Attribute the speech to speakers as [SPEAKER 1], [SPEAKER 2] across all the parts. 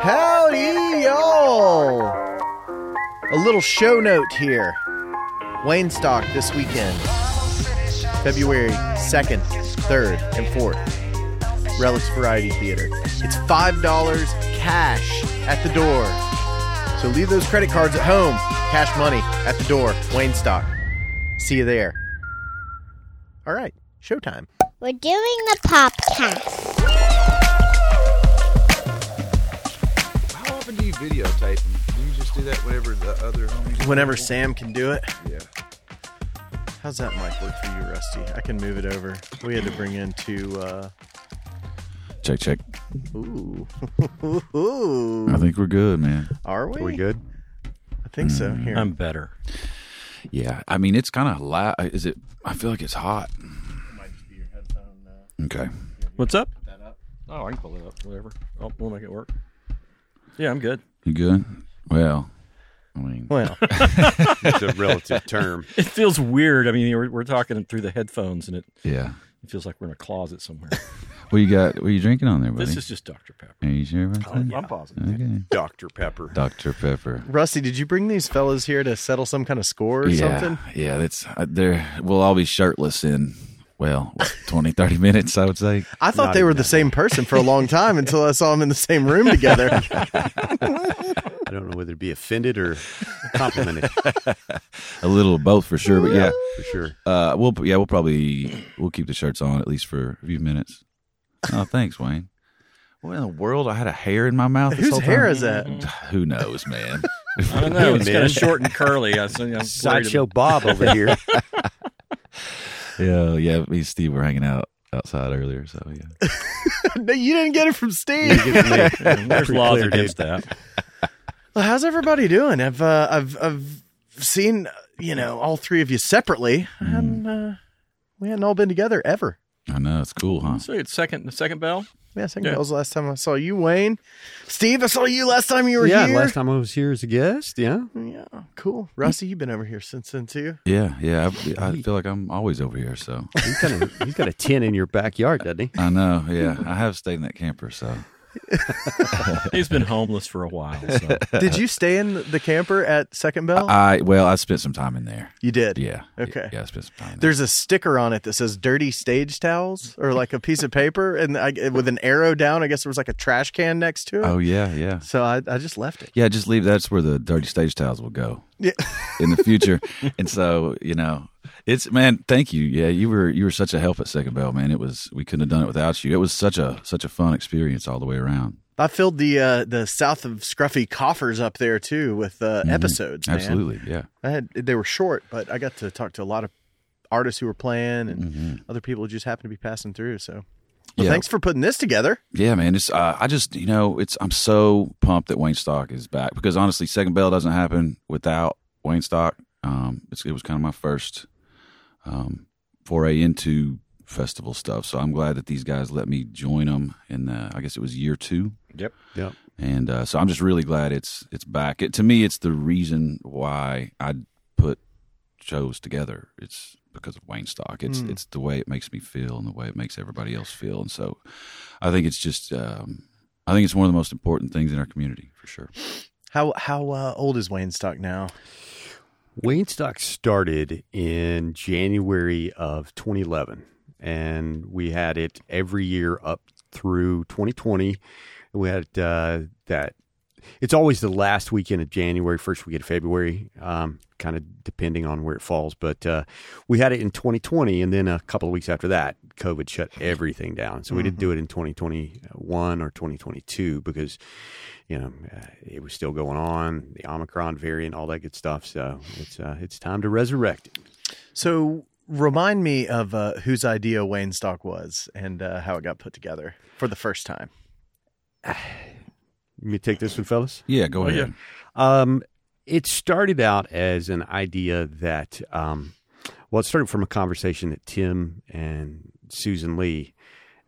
[SPEAKER 1] Howdy, y'all! A little show note here. Wayne Stock this weekend, February 2nd, 3rd, and 4th. Relix Variety Theater. It's $5 cash at the door. So leave those credit cards at home. Cash money at the door. Wayne Stock. See you there. All right, showtime.
[SPEAKER 2] We're doing the podcast.
[SPEAKER 3] Videotape them? Do you just do that whenever the other homies?
[SPEAKER 1] Whenever Sam can do it.
[SPEAKER 3] Yeah.
[SPEAKER 1] How's that mic work for you, Rusty? I can move it over. We had to bring in two. Uh,
[SPEAKER 4] Check, check.
[SPEAKER 1] ooh, Ooh.
[SPEAKER 4] I think we're good, man.
[SPEAKER 1] are we?
[SPEAKER 5] We good?
[SPEAKER 1] I think so. Here,
[SPEAKER 6] I'm better.
[SPEAKER 4] Yeah, I mean it's kind of loud. Is it? I feel like it's hot. Okay.
[SPEAKER 6] What's up? up? Oh, I can pull it up. Whatever. Oh, we'll make it work. Yeah, I'm good.
[SPEAKER 4] You good? Well, I mean,
[SPEAKER 1] well,
[SPEAKER 5] It's a relative term.
[SPEAKER 6] It feels weird. I mean, we're, we're talking through the headphones, and it,
[SPEAKER 4] yeah.
[SPEAKER 6] it feels like we're in a closet somewhere.
[SPEAKER 4] What you got? What you drinking on there, buddy?
[SPEAKER 6] this is just Dr. Pepper.
[SPEAKER 4] Are you sure about that?
[SPEAKER 6] I'm positive.
[SPEAKER 4] Okay.
[SPEAKER 5] Dr. Pepper.
[SPEAKER 4] Dr. Pepper.
[SPEAKER 1] Rusty, did you bring these fellas here to settle some kind of score or
[SPEAKER 4] yeah,
[SPEAKER 1] something?
[SPEAKER 4] yeah. That's uh, there. We'll all be shirtless in well, what, 20, 30 minutes. I would say.
[SPEAKER 1] I thought
[SPEAKER 5] Not
[SPEAKER 1] they were the
[SPEAKER 5] that
[SPEAKER 1] same person for a long time until I saw them in the same room together.
[SPEAKER 5] I don't know whether to be offended or complimented
[SPEAKER 4] A little of both for sure, but yeah.
[SPEAKER 5] for sure.
[SPEAKER 4] Uh, we'll yeah, we'll probably we'll keep the shirts on at least for a few minutes. Oh, thanks, Wayne. What in the world? I had a hair in my mouth. this
[SPEAKER 1] Whose hair
[SPEAKER 4] time?
[SPEAKER 1] is that?
[SPEAKER 4] Who knows, man?
[SPEAKER 6] I don't know. It's kind of short and curly. I think I'm
[SPEAKER 5] Sideshow Bob over here.
[SPEAKER 4] yeah, yeah. Me and Steve were hanging out outside earlier, so yeah.
[SPEAKER 1] no, you didn't get it from Steve.
[SPEAKER 6] about- There's laws
[SPEAKER 5] clear,
[SPEAKER 6] against that.
[SPEAKER 1] Well, how's everybody doing? I've uh, I've I've seen you know all three of you separately, and uh, we hadn't all been together ever.
[SPEAKER 4] I know it's cool, huh?
[SPEAKER 6] So it's second, the second bell.
[SPEAKER 1] Yeah, second
[SPEAKER 6] Yeah.
[SPEAKER 1] that was the last time I saw you, Wayne. Steve, I saw you last time you were
[SPEAKER 5] yeah,
[SPEAKER 1] here.
[SPEAKER 5] Yeah, last time I was here as a guest. Yeah.
[SPEAKER 1] Yeah, cool. Rusty, you've been over here since then too.
[SPEAKER 4] Yeah, yeah. I, I feel like I'm always over here, so
[SPEAKER 5] He's got a, he's got a tent in your backyard, doesn't he?
[SPEAKER 4] I know. Yeah, I have stayed in that camper, so
[SPEAKER 6] He's been homeless for a while. So.
[SPEAKER 1] Did you stay in the camper at Second Bell?
[SPEAKER 4] I well, I spent some time in there.
[SPEAKER 1] you did.
[SPEAKER 4] Yeah.
[SPEAKER 1] Okay.
[SPEAKER 4] Yeah, I spent some time. In there.
[SPEAKER 1] There's a sticker on it that says "dirty stage towels" or like a piece of paper, and I, with an arrow down. I guess there was like a trash can next to it.
[SPEAKER 4] Oh yeah, yeah.
[SPEAKER 1] So I, I just left it.
[SPEAKER 4] Yeah, just leave. That's where the dirty stage towels will go
[SPEAKER 1] Yeah.
[SPEAKER 4] in the future. and so, you know, it's man. Thank you. Yeah, you were you were such a help at Second Bell, man. It was we couldn't have done it without you. It was such a such a fun experience all the way around.
[SPEAKER 1] I filled the uh, the south of Scruffy coffers up there too with uh, episodes. Man.
[SPEAKER 4] Mm-hmm. Absolutely, yeah.
[SPEAKER 1] I had they were short, but I got to talk to a lot of artists who were playing and
[SPEAKER 4] Mm-hmm.
[SPEAKER 1] other people who just happened to be passing through. So, well,
[SPEAKER 4] Yeah.
[SPEAKER 1] thanks for putting this together.
[SPEAKER 4] Yeah, man. It's uh, I just you know it's I'm so pumped that Wayne Stock is back because honestly, Second Bell doesn't happen without Wayne Stock. Um, it's, it was kind of my first um, foray into festival stuff, so I'm glad that these guys let me join them in the, I guess it was year two,
[SPEAKER 6] Yep.
[SPEAKER 5] Yep.
[SPEAKER 4] and uh, so I'm just really glad it's it's back. It, to me, it's the reason why I put shows together. It's because of Wayne Stock. It's it's the way it makes me feel and the way it makes everybody else feel, and so I think it's just um, I think it's one of the most important things in our community for sure.
[SPEAKER 1] How how uh, old is Wayne Stock now?
[SPEAKER 5] Wayne Stock started in January of 2011, and we had it every year up through 2020. We had uh, that. It's always the last weekend of January, first weekend of February, um, kind of depending on where it falls. But uh, we had it in 2020, and then a couple of weeks after that, COVID shut everything down. So we didn't do it in 2021 or 2022 because you know, uh, it was still going on, the Omicron variant, all that good stuff. So it's uh, it's time to resurrect it.
[SPEAKER 1] So remind me of uh, whose idea Wayne Stock was and uh, how it got put together for the first time.
[SPEAKER 5] Let me take this one, fellas.
[SPEAKER 4] Yeah, go
[SPEAKER 6] Oh,
[SPEAKER 4] ahead.
[SPEAKER 5] Um, it started out as an idea that, um, well, it started from a conversation that Tim and Susan Lee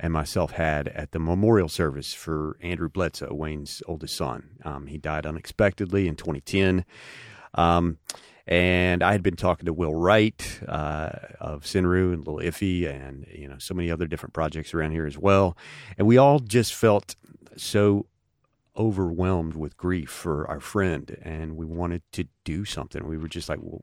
[SPEAKER 5] and myself had at the memorial service for Andrew Bledsoe, Wayne's oldest son. Um, he died unexpectedly in 2010. Um, and I had been talking to Will Wright uh, of Sinru and Little Iffy, and you know so many other different projects around here as well. And we all just felt so overwhelmed with grief for our friend, and we wanted to do something. We were just like, well,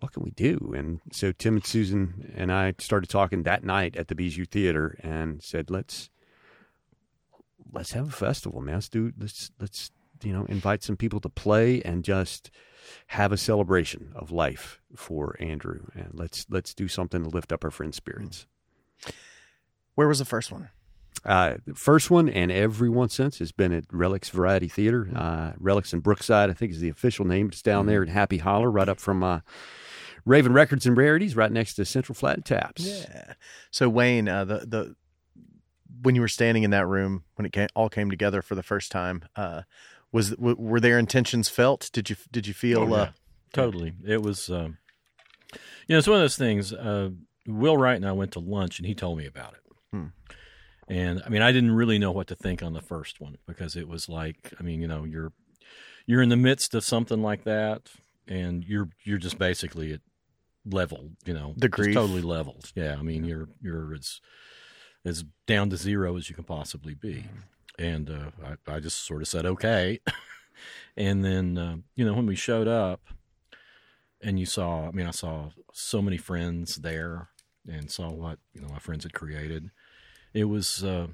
[SPEAKER 5] what can we do? And so Tim and Susan and I started talking that night at the Bijou Theater and said, let's let's have a festival, man. Let's do let's let's you know invite some people to play and just have a celebration of life for Andrew, and let's let's do something to lift up our friend's spirits.
[SPEAKER 1] Where was the first one?
[SPEAKER 5] Uh, the first one and every one since has been at Relix Variety Theater. Uh, Relix in Brookside, I think, is the official name. It's down there in Happy Holler, right up from uh, Raven Records and Rarities, right next to Central Flat and Taps.
[SPEAKER 1] Yeah. So Wayne, uh, the the when you were standing in that room when it came, all came together for the first time, uh, was w- were their intentions felt? Did you did you feel?
[SPEAKER 6] Oh, yeah.
[SPEAKER 1] uh,
[SPEAKER 6] Totally. It was, um, you know, it's one of those things. Uh, Will Wright and I went to lunch, and he told me about it. And I mean, I didn't really know what to think on the first one because it was like, I mean, you know, you're you're in the midst of something like that, and you're you're just basically at level, you know,
[SPEAKER 1] The grief.
[SPEAKER 6] totally leveled. Yeah, I mean, you're you're as as down to zero as you can possibly be. And uh, I, I just sort of said okay, and then uh, you know when we showed up, and you saw, I mean, I saw so many friends there, and saw what you know my friends had created. It was, uh,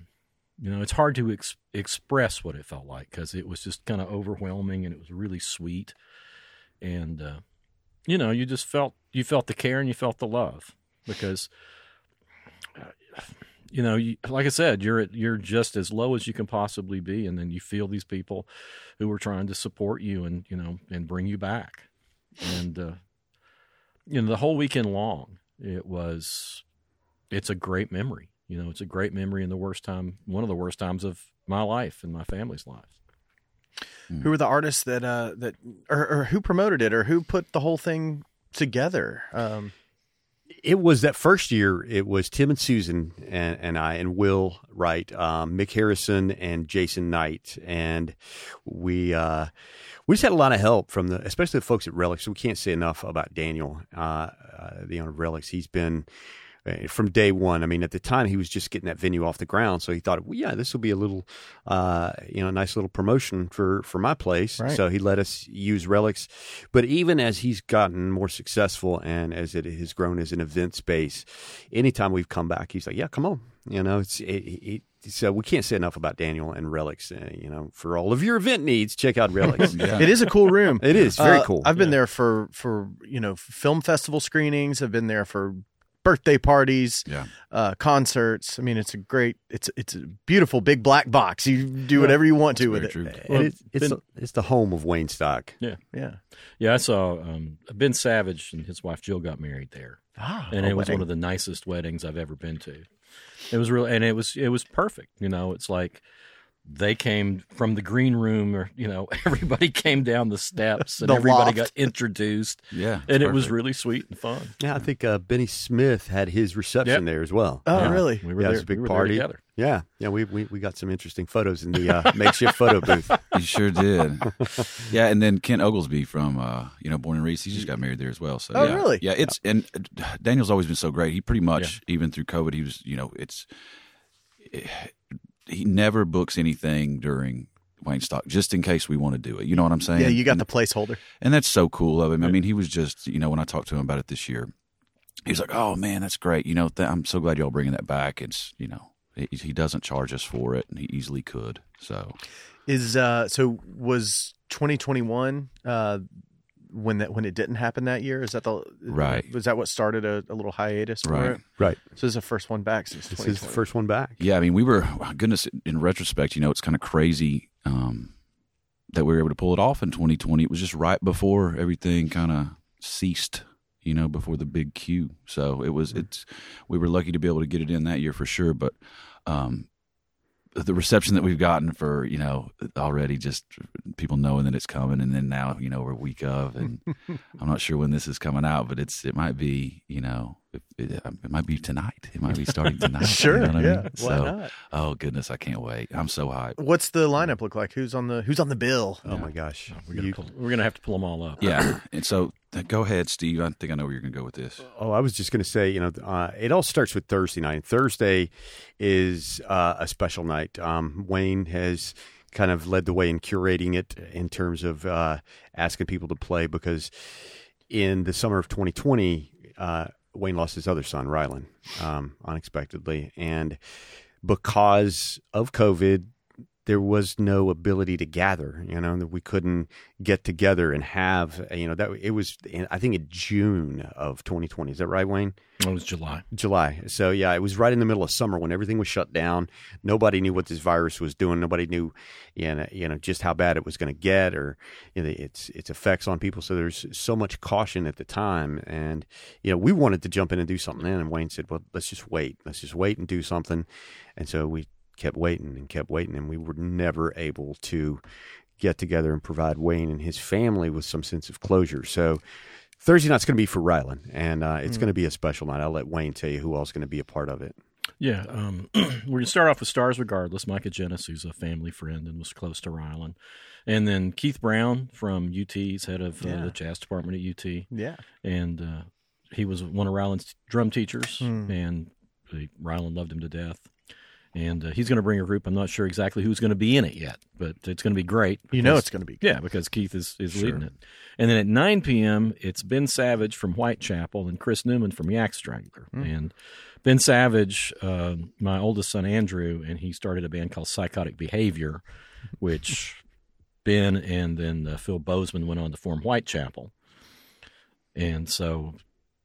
[SPEAKER 6] you know, it's hard to ex- express what it felt like because it was just kind of overwhelming, and it was really sweet, and uh, you know, you just felt you felt the care and you felt the love because you know, you, like I said, you're at, you're just as low as you can possibly be, and then you feel these people who are trying to support you and you know and bring you back, and uh, you know the whole weekend long, it was, it's a great memory. You know, it's a great memory in the worst time, one of the worst times of my life and my family's life.
[SPEAKER 1] who were the artists that uh, that or, or who promoted it or who put the whole thing together? Um,
[SPEAKER 5] It was that first year. It was Tim and Susan and, and I and Will Wright, um, Mick Harrison and Jason Knight, and we uh, we just had a lot of help from the, especially the folks at Relix. We can't say enough about Daniel, uh, uh, the owner of Relix. He's been from day one. I mean, at the time he was just getting that venue off the ground, so he thought, well, yeah, this will be a little, uh, you know, nice little promotion for for my place.
[SPEAKER 1] Right.
[SPEAKER 5] So he let us use Relix. But even as he's gotten more successful and as it has grown as an event space, anytime we've come back, he's like, yeah, come on. You know, it's it, it, so we can't say enough about Daniel and Relix. Uh, you know, for all of your event needs, check out Relix.
[SPEAKER 4] Yeah.
[SPEAKER 1] It is a cool room.
[SPEAKER 5] It is very
[SPEAKER 1] Uh,
[SPEAKER 5] cool.
[SPEAKER 1] I've been there for for you know film festival screenings. I've been there for birthday parties,
[SPEAKER 4] Yeah.
[SPEAKER 1] uh, concerts. I mean, it's a great. It's it's a beautiful big black box. You do whatever you want to with
[SPEAKER 4] very
[SPEAKER 1] it.
[SPEAKER 4] true.
[SPEAKER 5] And it's it's,
[SPEAKER 6] been-
[SPEAKER 5] the, it's the home of Wayne Stock.
[SPEAKER 1] Yeah.
[SPEAKER 6] Yeah, yeah. I saw um, Ben Savage and his wife Jill got married there.
[SPEAKER 1] Ah,
[SPEAKER 6] and
[SPEAKER 1] a
[SPEAKER 6] it was
[SPEAKER 1] wedding.
[SPEAKER 6] one of the nicest weddings I've ever been to. It was real, and it was it was perfect. You know, it's like they came from the green room, or you know, everybody came down the steps, and
[SPEAKER 1] The
[SPEAKER 6] everybody
[SPEAKER 1] loft.
[SPEAKER 6] got introduced,
[SPEAKER 4] Yeah. it's
[SPEAKER 6] and it was really sweet and fun.
[SPEAKER 5] Yeah, I think uh, Benny Smith had his reception
[SPEAKER 6] Yep.
[SPEAKER 5] there as well.
[SPEAKER 1] Oh,
[SPEAKER 6] Yeah,
[SPEAKER 1] really?
[SPEAKER 6] We were
[SPEAKER 5] Yeah, it
[SPEAKER 6] there.
[SPEAKER 5] was a big
[SPEAKER 6] we were
[SPEAKER 5] party.
[SPEAKER 6] there together.
[SPEAKER 5] Yeah, yeah, we, we we got some interesting photos in the uh, makeshift photo booth.
[SPEAKER 4] You sure did. yeah, and then Kent Oglesby from uh, you know Born and Raised, he just got married there as well. So
[SPEAKER 1] Oh,
[SPEAKER 4] yeah.
[SPEAKER 1] really?
[SPEAKER 4] Yeah, it's and uh, Daniel's always been so great. He pretty much even through COVID, he was you know it's he never books anything during Wayne Stock just in case we want to do it. You know what I'm saying?
[SPEAKER 1] Yeah, you got
[SPEAKER 4] and,
[SPEAKER 1] the placeholder.
[SPEAKER 4] and that's so cool of him. I mean, he was just you know when I talked to him about it this year, he was like, "Oh man, that's great. You know, th- I'm so glad y'all bringing that back. It's you know." He he doesn't charge us for it, and he easily could. So
[SPEAKER 1] Is uh so was 2021 uh when that when it didn't happen that year? Is that the
[SPEAKER 4] Right.
[SPEAKER 1] Was that what started a, a little hiatus for
[SPEAKER 4] Right.
[SPEAKER 1] it?
[SPEAKER 5] Right,
[SPEAKER 1] So this is the first one back since
[SPEAKER 5] this is the first one back.
[SPEAKER 4] Yeah, I mean, we were goodness. In retrospect, you know, it's kind of crazy um, that we were able to pull it off in 2020. It was just right before everything kind of ceased. You know, before the big Q. So it was. It's. We were lucky to be able to get it in that year for sure. But um, the reception that we've gotten for you know already just people knowing that it's coming, and then now you know we're week of, and I'm not sure when this is coming out, but it's it might be you know It, it, it might be tonight. It might be starting tonight.
[SPEAKER 1] Sure,
[SPEAKER 4] you know what I
[SPEAKER 1] yeah,
[SPEAKER 4] mean?
[SPEAKER 1] why
[SPEAKER 4] So,
[SPEAKER 1] not?
[SPEAKER 4] Oh goodness, I can't wait. I'm so hyped.
[SPEAKER 1] What's the lineup look like? Who's on the Who's on the bill?
[SPEAKER 5] Oh my gosh.
[SPEAKER 6] We're gonna
[SPEAKER 5] You-
[SPEAKER 6] pull, we're gonna have to pull them all up.
[SPEAKER 4] Yeah, and so uh, go ahead, Steve. I think I know where you're going to go with this.
[SPEAKER 5] Oh, I was just going to say, you know, uh, it all starts with Thursday night. Thursday is uh, a special night. Um, Wayne has kind of led the way in curating it in terms of uh, asking people to play because in the summer of 2020, uh, Wayne lost his other son, Rylan, um, unexpectedly. And because of COVID, there was no ability to gather, you know, we couldn't get together and have, uh, you know, that it was, in, I think in June of 2020. Is that right, Wayne?
[SPEAKER 6] It was July.
[SPEAKER 5] July. So yeah, it was right in the middle of summer when everything was shut down. Nobody knew what this virus was doing. Nobody knew, you know, you know just how bad it was going to get or you know, its its effects on people. So there's so much caution at the time, and you know, we wanted to jump in and do something. Then, and Wayne said, "Well, let's just wait. Let's just wait and do something." And so we kept waiting and kept waiting, and we were never able to get together and provide Wayne and his family with some sense of closure. So. Thursday night's going to be for Rylan, and uh, it's going to be a special night. I'll let Wayne tell you who else is going to be a part of it.
[SPEAKER 6] Yeah, um, we're going to start off with Stars Regardless. Micah Jennis, who's a family friend and was close to Rylan. And then Keith Brown from UT, he's head of uh, the jazz department at UT.
[SPEAKER 1] Yeah.
[SPEAKER 6] And uh, he was one of Rylan's drum teachers,
[SPEAKER 1] Hmm.
[SPEAKER 6] and he, Rylan loved him to death. And uh, he's going to bring a group. I'm not sure exactly who's going to be in it yet, but it's going to be great.
[SPEAKER 1] You know it's going to be.
[SPEAKER 6] yeah, because Keith is, is
[SPEAKER 1] Sure.
[SPEAKER 6] leading it. And then at 9 p.m., it's Ben Savage from Whitechapel and Chris Newman from Yak Strangler. And Ben Savage, uh, my oldest son Andrew, and he started a band called Psychotic Behavior, which Ben and then uh, Phil Bozeman went on to form Whitechapel. And so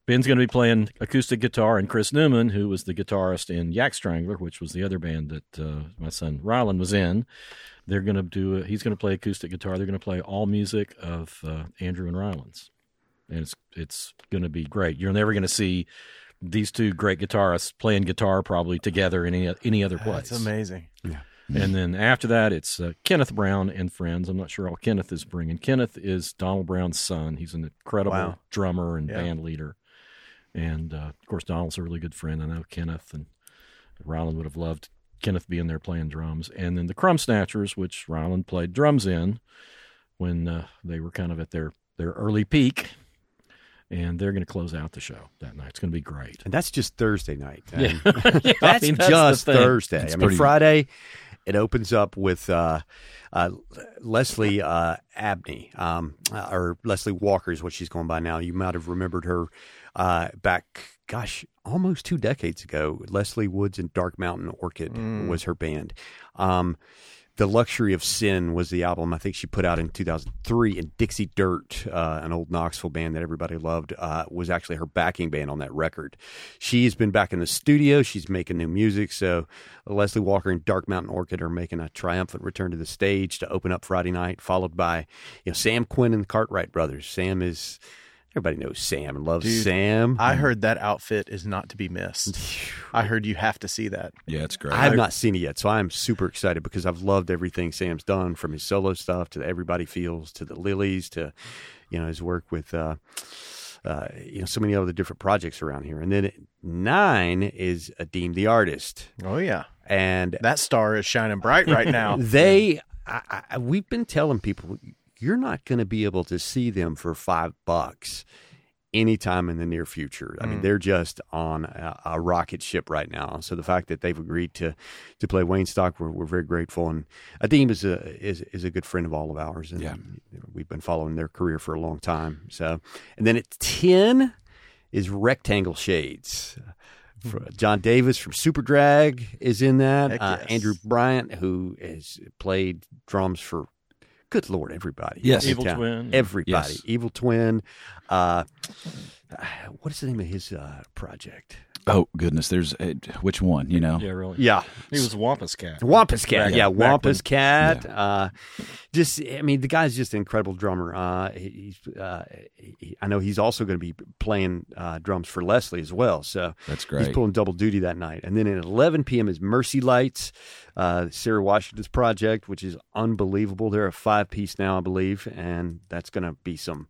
[SPEAKER 6] Ben's going to be playing acoustic guitar, and Chris Newman, who was the guitarist in Yak Strangler, which was the other band that uh, my son Rylan was in, they're going to do. He's going to play acoustic guitar. They're going to play all music of uh, Andrew and Rylan's, and it's it's going to be great. You're never going to see these two great guitarists playing guitar probably together in any any other place.
[SPEAKER 1] That's amazing. Yeah.
[SPEAKER 6] And then after that, it's uh, Kenneth Brown and friends. I'm not sure all Kenneth is bringing. Kenneth is Donald Brown's son. He's an incredible
[SPEAKER 1] Wow.
[SPEAKER 6] drummer and
[SPEAKER 1] Yeah.
[SPEAKER 6] band leader. And uh, of course, Donald's a really good friend. I know Kenneth and Rylan would have loved Kenneth being there playing drums. And then the Crumb Snatchers, which Rylan played drums in when uh, they were kind of at their, their early peak. And they're going to close out the show that night. It's going to be great.
[SPEAKER 5] And that's just Thursday night.
[SPEAKER 6] Yeah. Yeah, I
[SPEAKER 5] that's
[SPEAKER 6] mean, that's
[SPEAKER 5] just. Thursday.
[SPEAKER 4] It's
[SPEAKER 5] I mean,
[SPEAKER 4] pretty-
[SPEAKER 5] Friday, it opens up with uh, uh, Leslie uh, Abney, um, or Leslie Walker is what she's going by now. You might have remembered her uh, back, gosh, almost two decades ago. Leslie Woods and Dark Mountain Orchid was her band. Um, the Luxury of Sin was the album I think she put out in 2003. And Dixie Dirt, uh, an old Knoxville band that everybody loved, uh, was actually her backing band on that record. She's been back in the studio. She's making new music. So Leslie Walker and Dark Mountain Orchid are making a triumphant return to the stage to open up Friday night, followed by you know Sam Quinn and the Cartwright brothers. Sam is everybody knows Sam and loves
[SPEAKER 1] Dude,
[SPEAKER 5] Sam.
[SPEAKER 1] I heard that outfit is not to be missed. I heard you have to see that.
[SPEAKER 4] Yeah, it's great.
[SPEAKER 5] I have not seen it yet, so I'm super excited because I've loved everything Sam's done from his solo stuff to the Everybodyfields to the Lilies to, you know, his work with, uh, uh, you know, so many other different projects around here. And then nine is Adeem the Artist.
[SPEAKER 1] Oh yeah,
[SPEAKER 5] And
[SPEAKER 1] that star is shining bright right now.
[SPEAKER 5] they, I, I, we've been telling people, you're not going to be able to see them for five bucks anytime in the near future. I mean, they're just on a, a rocket ship right now. So the fact that they've agreed to to play Wayne Stock, we're, we're very grateful. And Adeem is a is is a good friend of all of ours, and
[SPEAKER 4] Yeah.
[SPEAKER 5] we've been following their career for a long time. So, and then at ten is Rectangle Shades. John Davis from Superdrag is in that.
[SPEAKER 1] Heck
[SPEAKER 5] Uh. Andrew Bryant, who has played drums for, good lord, everybody.
[SPEAKER 4] Yes.
[SPEAKER 6] Evil
[SPEAKER 5] town.
[SPEAKER 6] Twin.
[SPEAKER 5] Everybody.
[SPEAKER 4] Yes.
[SPEAKER 5] Evil Twin. Uh, what is the name of his uh, project?
[SPEAKER 4] Oh goodness, there's uh, which one? You know,
[SPEAKER 6] Yeah, really.
[SPEAKER 5] Yeah.
[SPEAKER 6] He was Wampus Cat.
[SPEAKER 5] Wampus Cat,
[SPEAKER 6] Back-
[SPEAKER 5] yeah, Wampus
[SPEAKER 6] when-
[SPEAKER 5] Cat. Uh, just, I mean, the guy's just an incredible drummer. Uh, he, he's, uh, he, I know he's also going to be playing uh, drums for Leslie as well. So
[SPEAKER 4] that's great.
[SPEAKER 5] He's
[SPEAKER 4] great.
[SPEAKER 5] pulling double duty that night. And then at 11 p.m. is Mercy Lights, uh, Sarah Washington's project, which is unbelievable. They're a five piece now, I believe, and that's going to be some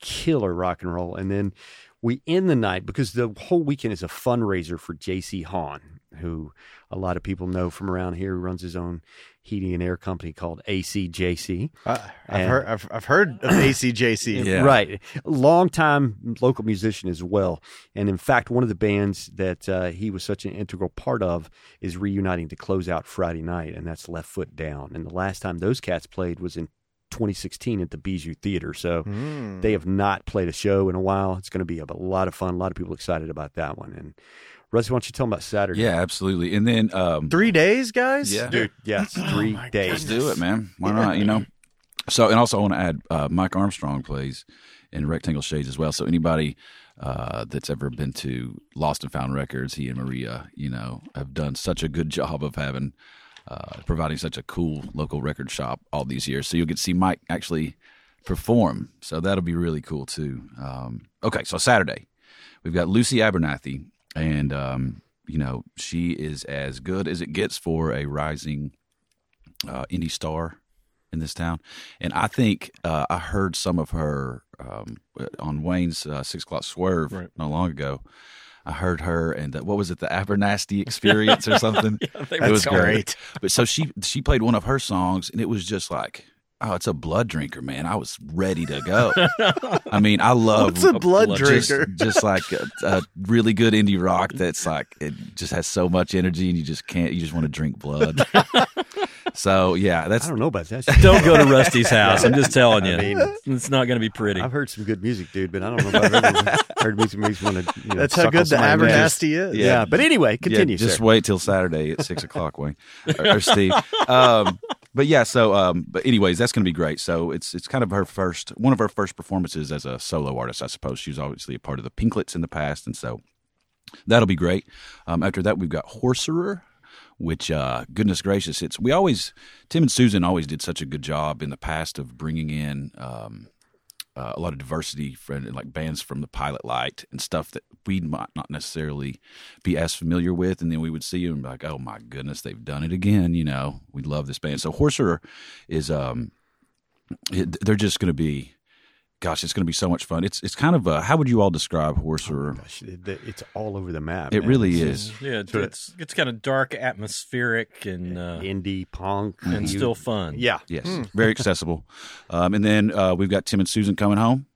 [SPEAKER 5] killer rock and roll. And then we end the night because the whole weekend is a fundraiser for J.C. Hahn, who a lot of people know from around here, who runs his own heating and air company called ACJC.
[SPEAKER 1] I, I've
[SPEAKER 5] And-
[SPEAKER 1] heard. I've, I've heard of ACJC.
[SPEAKER 4] Yeah.
[SPEAKER 5] Right. Longtime local musician as well. And in fact, one of the bands that uh, he was such an integral part of is reuniting to close out Friday night, and that's Left Foot Down. And the last time those cats played was in 2016 at the Bijou Theater. So
[SPEAKER 1] Mm.
[SPEAKER 5] they have not played a show in a while. It's going to be a, a lot of fun. A lot of people excited about that one. And Rusty, why don't you tell them about Saturday?
[SPEAKER 4] Yeah, absolutely. And then um,
[SPEAKER 1] Three days, guys.
[SPEAKER 4] Yeah.
[SPEAKER 5] Dude, yes, three days.
[SPEAKER 4] Let's do it, man. Why not? You know. So, and also I want to add, uh, Mike Armstrong plays in Rectangle Shades as well. So anybody uh, that's ever been to Lost and Found Records, he and Maria, you know, have done such a good job of having uh, providing such a cool local record shop all these years. So you'll get to see Mike actually perform. So that'll be really cool too. Um, okay, so Saturday we've got Lucy Abernathy, and um, you know she is as good as it gets for a rising uh, indie star in this town. And I think uh, I heard some of her um, on Wayne's uh, Six O'clock Swerve
[SPEAKER 6] Right.
[SPEAKER 4] not long ago. I heard her and the, what was it, the Abernasty Experience or something?
[SPEAKER 6] they
[SPEAKER 4] it was
[SPEAKER 6] were
[SPEAKER 4] great. But so she she played one of her songs and it was just like. Oh, it's a blood drinker, man! I was ready to go. I mean, I love
[SPEAKER 1] What's a blood
[SPEAKER 4] just,
[SPEAKER 1] drinker?
[SPEAKER 4] just like a, a really good indie rock that's like it just has so much energy and you just can't you just want to drink blood. so yeah, that's I
[SPEAKER 5] don't know about that.
[SPEAKER 6] Don't go to Rusty's house. I'm just telling you.
[SPEAKER 5] I mean-
[SPEAKER 6] it's not going to be pretty.
[SPEAKER 5] I've heard some good music, dude, but I don't know if I've ever heard music makes me want to. You know,
[SPEAKER 1] That's how good the
[SPEAKER 5] somebody's ass.
[SPEAKER 1] Abernasty is.
[SPEAKER 5] Yeah,
[SPEAKER 4] Yeah.
[SPEAKER 5] but anyway, continue.
[SPEAKER 4] Yeah, just
[SPEAKER 5] sir.
[SPEAKER 4] wait till Saturday at six o'clock, Wayne or, or Steve. Um, but yeah, so um, but anyways, that's going to be great. So it's it's kind of her first one of her first performances as a solo artist, I suppose. She was obviously a part of the Pinklets in the past, and so that'll be great. Um, after that, we've got Horserer. Which, uh, goodness gracious, it's we always Tim and Susan always did such a good job in the past of bringing in um, uh, a lot of diversity from like bands from the Pilot Light and stuff that we might not necessarily be as familiar with, and then we would see them like, "Oh my goodness, they've done it again!" You know, we love this band. So Horser is um, it, they're just going to be, gosh, it's going to be so much fun. It's it's kind of a, how would you all describe Horser?
[SPEAKER 5] Gosh, it- it's all over the map.
[SPEAKER 4] It
[SPEAKER 5] man.
[SPEAKER 4] really
[SPEAKER 5] It's
[SPEAKER 4] is.
[SPEAKER 6] yeah, it's
[SPEAKER 5] Sure.
[SPEAKER 6] it's, it's kind of dark, atmospheric, and uh,
[SPEAKER 5] indie punk
[SPEAKER 6] and
[SPEAKER 5] you-
[SPEAKER 6] still fun.
[SPEAKER 5] Yeah,
[SPEAKER 4] Yes, very accessible. Um, and then uh, we've got Tim and Susan coming home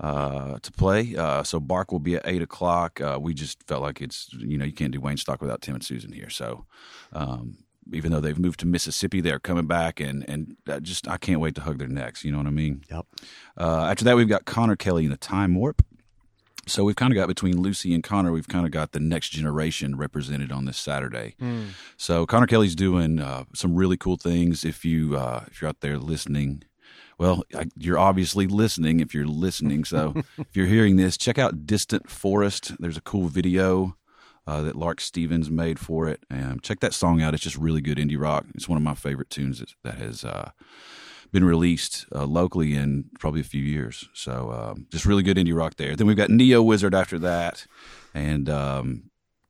[SPEAKER 4] uh, to play. Uh, so Bark will be at eight o'clock. Uh, we just felt like it's you know you can't do Wayne Stock without Tim and Susan here. So um, even though they've moved to Mississippi, they're coming back, and and just I can't wait to hug their necks. You know what I mean?
[SPEAKER 5] Yep.
[SPEAKER 4] Uh, after that, we've got Connor Kelly in the Time Warp. So we've kind of got between Lucy and Connor, we've kind of got the next generation represented on this Saturday. So Connor Kelly's doing uh, some really cool things. If you uh, if you're out there listening, well, I, you're obviously listening. If you're listening, so if you're hearing this, check out Distant Forest. There's a cool video uh, that Lark Stevens made for it. And check that song out. It's just really good indie rock. It's one of my favorite tunes that, has uh, been released uh, locally in probably a few years. So um, just really good indie rock there. Then we've got Neo Wizard after that, and um,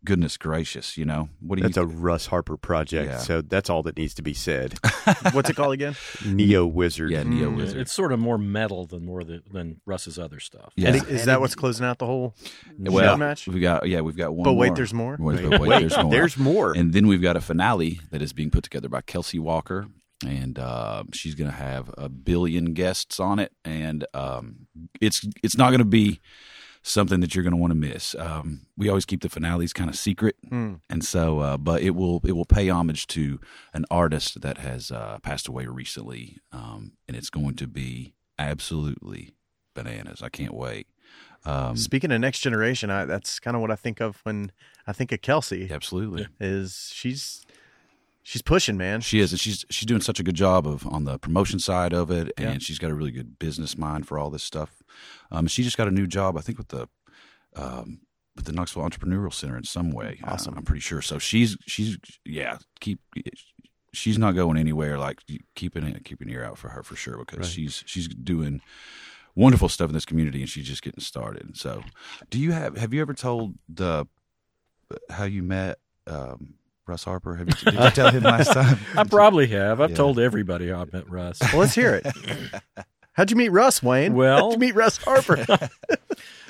[SPEAKER 4] goodness gracious, you know what do
[SPEAKER 5] That's
[SPEAKER 4] you?
[SPEAKER 5] a Russ Harper project,
[SPEAKER 4] Yeah.
[SPEAKER 5] so that's all that needs to be said.
[SPEAKER 1] What's it called again?
[SPEAKER 5] Neo Wizard.
[SPEAKER 4] yeah, Neo
[SPEAKER 1] Mm.
[SPEAKER 4] Wizard.
[SPEAKER 6] It's sort of more metal than more the, than Russ's other stuff.
[SPEAKER 4] yeah.
[SPEAKER 1] And is that what's closing out the whole
[SPEAKER 4] well,
[SPEAKER 1] match?
[SPEAKER 4] we got yeah, we've got one.
[SPEAKER 1] But wait,
[SPEAKER 4] more.
[SPEAKER 1] there's more?
[SPEAKER 4] Wait, but wait, there's more.
[SPEAKER 5] There's more.
[SPEAKER 4] And then we've got a finale that is being put together by Kelsey Walker, and uh, she's going to have a billion guests on it, and um, it's it's not going to be something that you're going to want to miss. Um, we always keep the finales kind of secret,
[SPEAKER 1] Hmm.
[SPEAKER 4] and so uh, but it will it will pay homage to an artist that has uh, passed away recently, um, and it's going to be absolutely bananas. I can't wait. Um,
[SPEAKER 1] Speaking of next generation, I, that's kind of what I think of when I think of Kelsey.
[SPEAKER 4] absolutely.
[SPEAKER 1] Is she's she's pushing, man.
[SPEAKER 4] She is, and she's she's doing such a good job of on the promotion side of it, and
[SPEAKER 1] Yeah.
[SPEAKER 4] she's got a really good business mind for all this stuff. Um, she just got a new job, I think, with the um, with the Knoxville Entrepreneurial Center in some way. Uh,
[SPEAKER 1] Awesome.
[SPEAKER 4] I'm pretty sure. So she's she's yeah, keep she's not going anywhere. Like keep an ear out for her for sure because
[SPEAKER 5] Right.
[SPEAKER 4] she's she's doing wonderful stuff in this community, and she's just getting started. So, do you have have you ever told the how you met? Um, Russ Harper, have you, did you tell him last time?
[SPEAKER 6] I probably have. I've
[SPEAKER 4] Yeah.
[SPEAKER 6] told everybody how I met Russ.
[SPEAKER 1] Well, let's hear it. How'd you meet Russ, Wayne?
[SPEAKER 6] Well-
[SPEAKER 1] How'd you meet Russ Harper?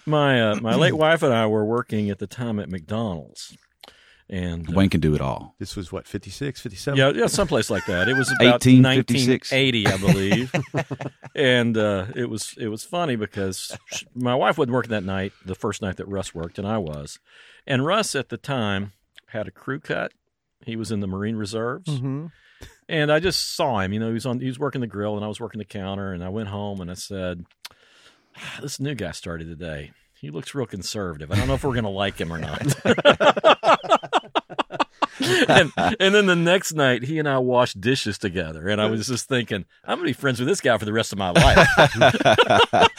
[SPEAKER 6] My uh, my late wife and I were working at the time at McDonald's, and uh,
[SPEAKER 4] Wayne can do it all.
[SPEAKER 5] This was what 56, 57?
[SPEAKER 6] Yeah, yeah, someplace like that. It was about 1980, I believe. and uh, it was it was funny because sh my wife wasn't working that night, the first night that Russ worked, and I was. And Russ at the time had a crew cut. He was in the Marine Reserves.
[SPEAKER 1] Mhm.
[SPEAKER 6] And I just saw him. You know, he was on. He was working the grill, and I was working the counter. And I went home and I said, "Ah, "This new guy started today. He looks real conservative. I don't know if we're going to like him or not." and, and then the next night, he and I washed dishes together, and I was just thinking, I'm going to be friends with this guy for the rest of my life.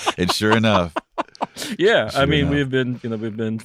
[SPEAKER 4] and sure enough,
[SPEAKER 6] yeah, I mean,
[SPEAKER 4] enough.
[SPEAKER 6] we've been, you know, we've been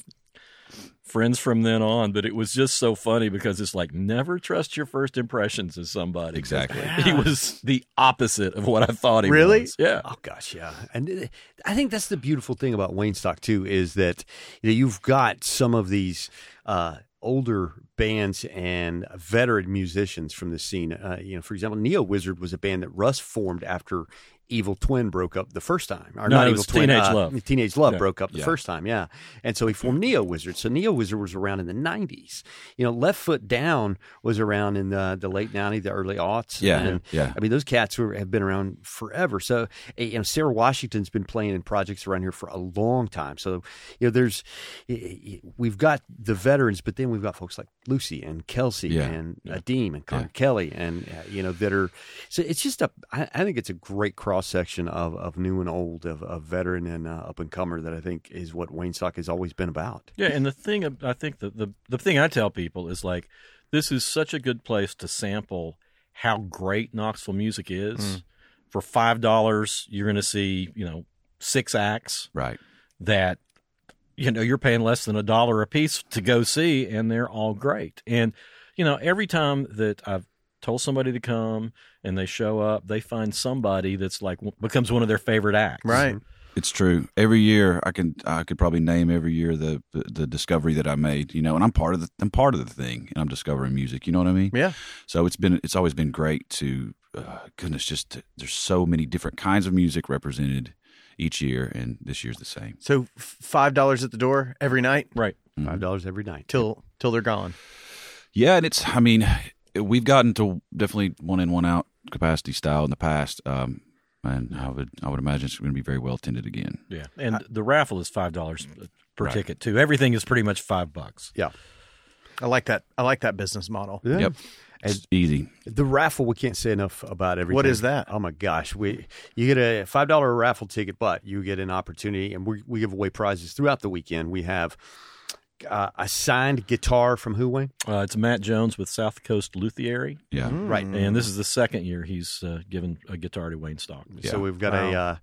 [SPEAKER 6] friends from then on. But it was just so funny because it's like never trust your first impressions of somebody.
[SPEAKER 4] exactly.
[SPEAKER 6] He was the opposite of what I thought he
[SPEAKER 1] Really?
[SPEAKER 6] was. Yeah.
[SPEAKER 5] Oh gosh, yeah, and uh, I think that's the beautiful thing about Wayne Stock too is that you know, you've got some of these uh, older bands and veteran musicians from the scene. Uh, you know, for example, Neo Wizard was a band that Russ formed after Evil Twin broke up the first time. Or
[SPEAKER 6] No,
[SPEAKER 5] not Evil Twin,
[SPEAKER 6] Teenage
[SPEAKER 5] uh,
[SPEAKER 6] Love.
[SPEAKER 5] Teenage Love
[SPEAKER 6] Yeah.
[SPEAKER 5] broke up the
[SPEAKER 4] Yeah.
[SPEAKER 5] first time, yeah, and so he formed Neo Wizard. So Neo Wizard was around in the '90s. You know, Left Foot Down was around in the the late '90s, the early aughts.
[SPEAKER 4] Yeah,
[SPEAKER 5] and,
[SPEAKER 4] yeah.
[SPEAKER 5] I mean, those cats were, have been around forever. So, eh, you know, Sarah Washington's been playing in projects around here for a long time. So, you know, there's eh, eh, we've got the veterans, but then we've got folks like Lucy and Kelsey
[SPEAKER 4] Yeah,
[SPEAKER 5] and Adeem and
[SPEAKER 4] Yeah.
[SPEAKER 5] Kelly, and uh, you know that are. So it's just a. I, I think it's a great cross section of, of new and old, of, of veteran and uh, up and comer that I think is what Wayne Stock has always been about.
[SPEAKER 6] Yeah, and the thing I think the, the the thing I tell people is like this is such a good place to sample how great Knoxville music is. For five dollars, you're going to see you know six acts
[SPEAKER 4] Right.
[SPEAKER 6] that you know you're paying less than a dollar a piece to go see, and they're all great. And you know every time that I've told somebody to come and they show up, they find somebody that's like becomes one of their favorite acts.
[SPEAKER 1] Right.
[SPEAKER 4] It's true. Every year, I can I could probably name every year the, the the discovery that I made. You know, and I'm part of the I'm part of the thing, and I'm discovering music. You know what I mean?
[SPEAKER 1] Yeah.
[SPEAKER 4] So it's been it's always been great to uh, goodness. Just to, there's so many different kinds of music represented each year, and this year's the same.
[SPEAKER 1] So five dollars at the door every night
[SPEAKER 6] Right.
[SPEAKER 5] Five dollars every night.
[SPEAKER 1] till till they're gone.
[SPEAKER 4] Yeah, and it's I mean we've gotten to definitely one in one out capacity style in the past, um, and I would I would imagine it's going to be very well attended again.
[SPEAKER 6] Yeah, and the raffle is five dollars per
[SPEAKER 4] Right.
[SPEAKER 6] ticket too. Everything is pretty much five bucks.
[SPEAKER 5] Yeah.
[SPEAKER 1] I like that. I like that business model.
[SPEAKER 5] Yeah.
[SPEAKER 4] Yep, it's easy.
[SPEAKER 5] The raffle we can't say enough about everything.
[SPEAKER 1] What is that?
[SPEAKER 5] Oh my gosh, we you get a five dollar raffle ticket, but you get an opportunity, and we we give away prizes throughout the weekend. We have uh, a signed guitar from who Wayne?
[SPEAKER 6] Uh, it's Matt Jones with South Coast Luthieri,
[SPEAKER 4] Yeah,
[SPEAKER 5] Right.
[SPEAKER 6] and this is the second year he's uh, given a guitar to Wayne Stock.
[SPEAKER 5] So we've got a uh,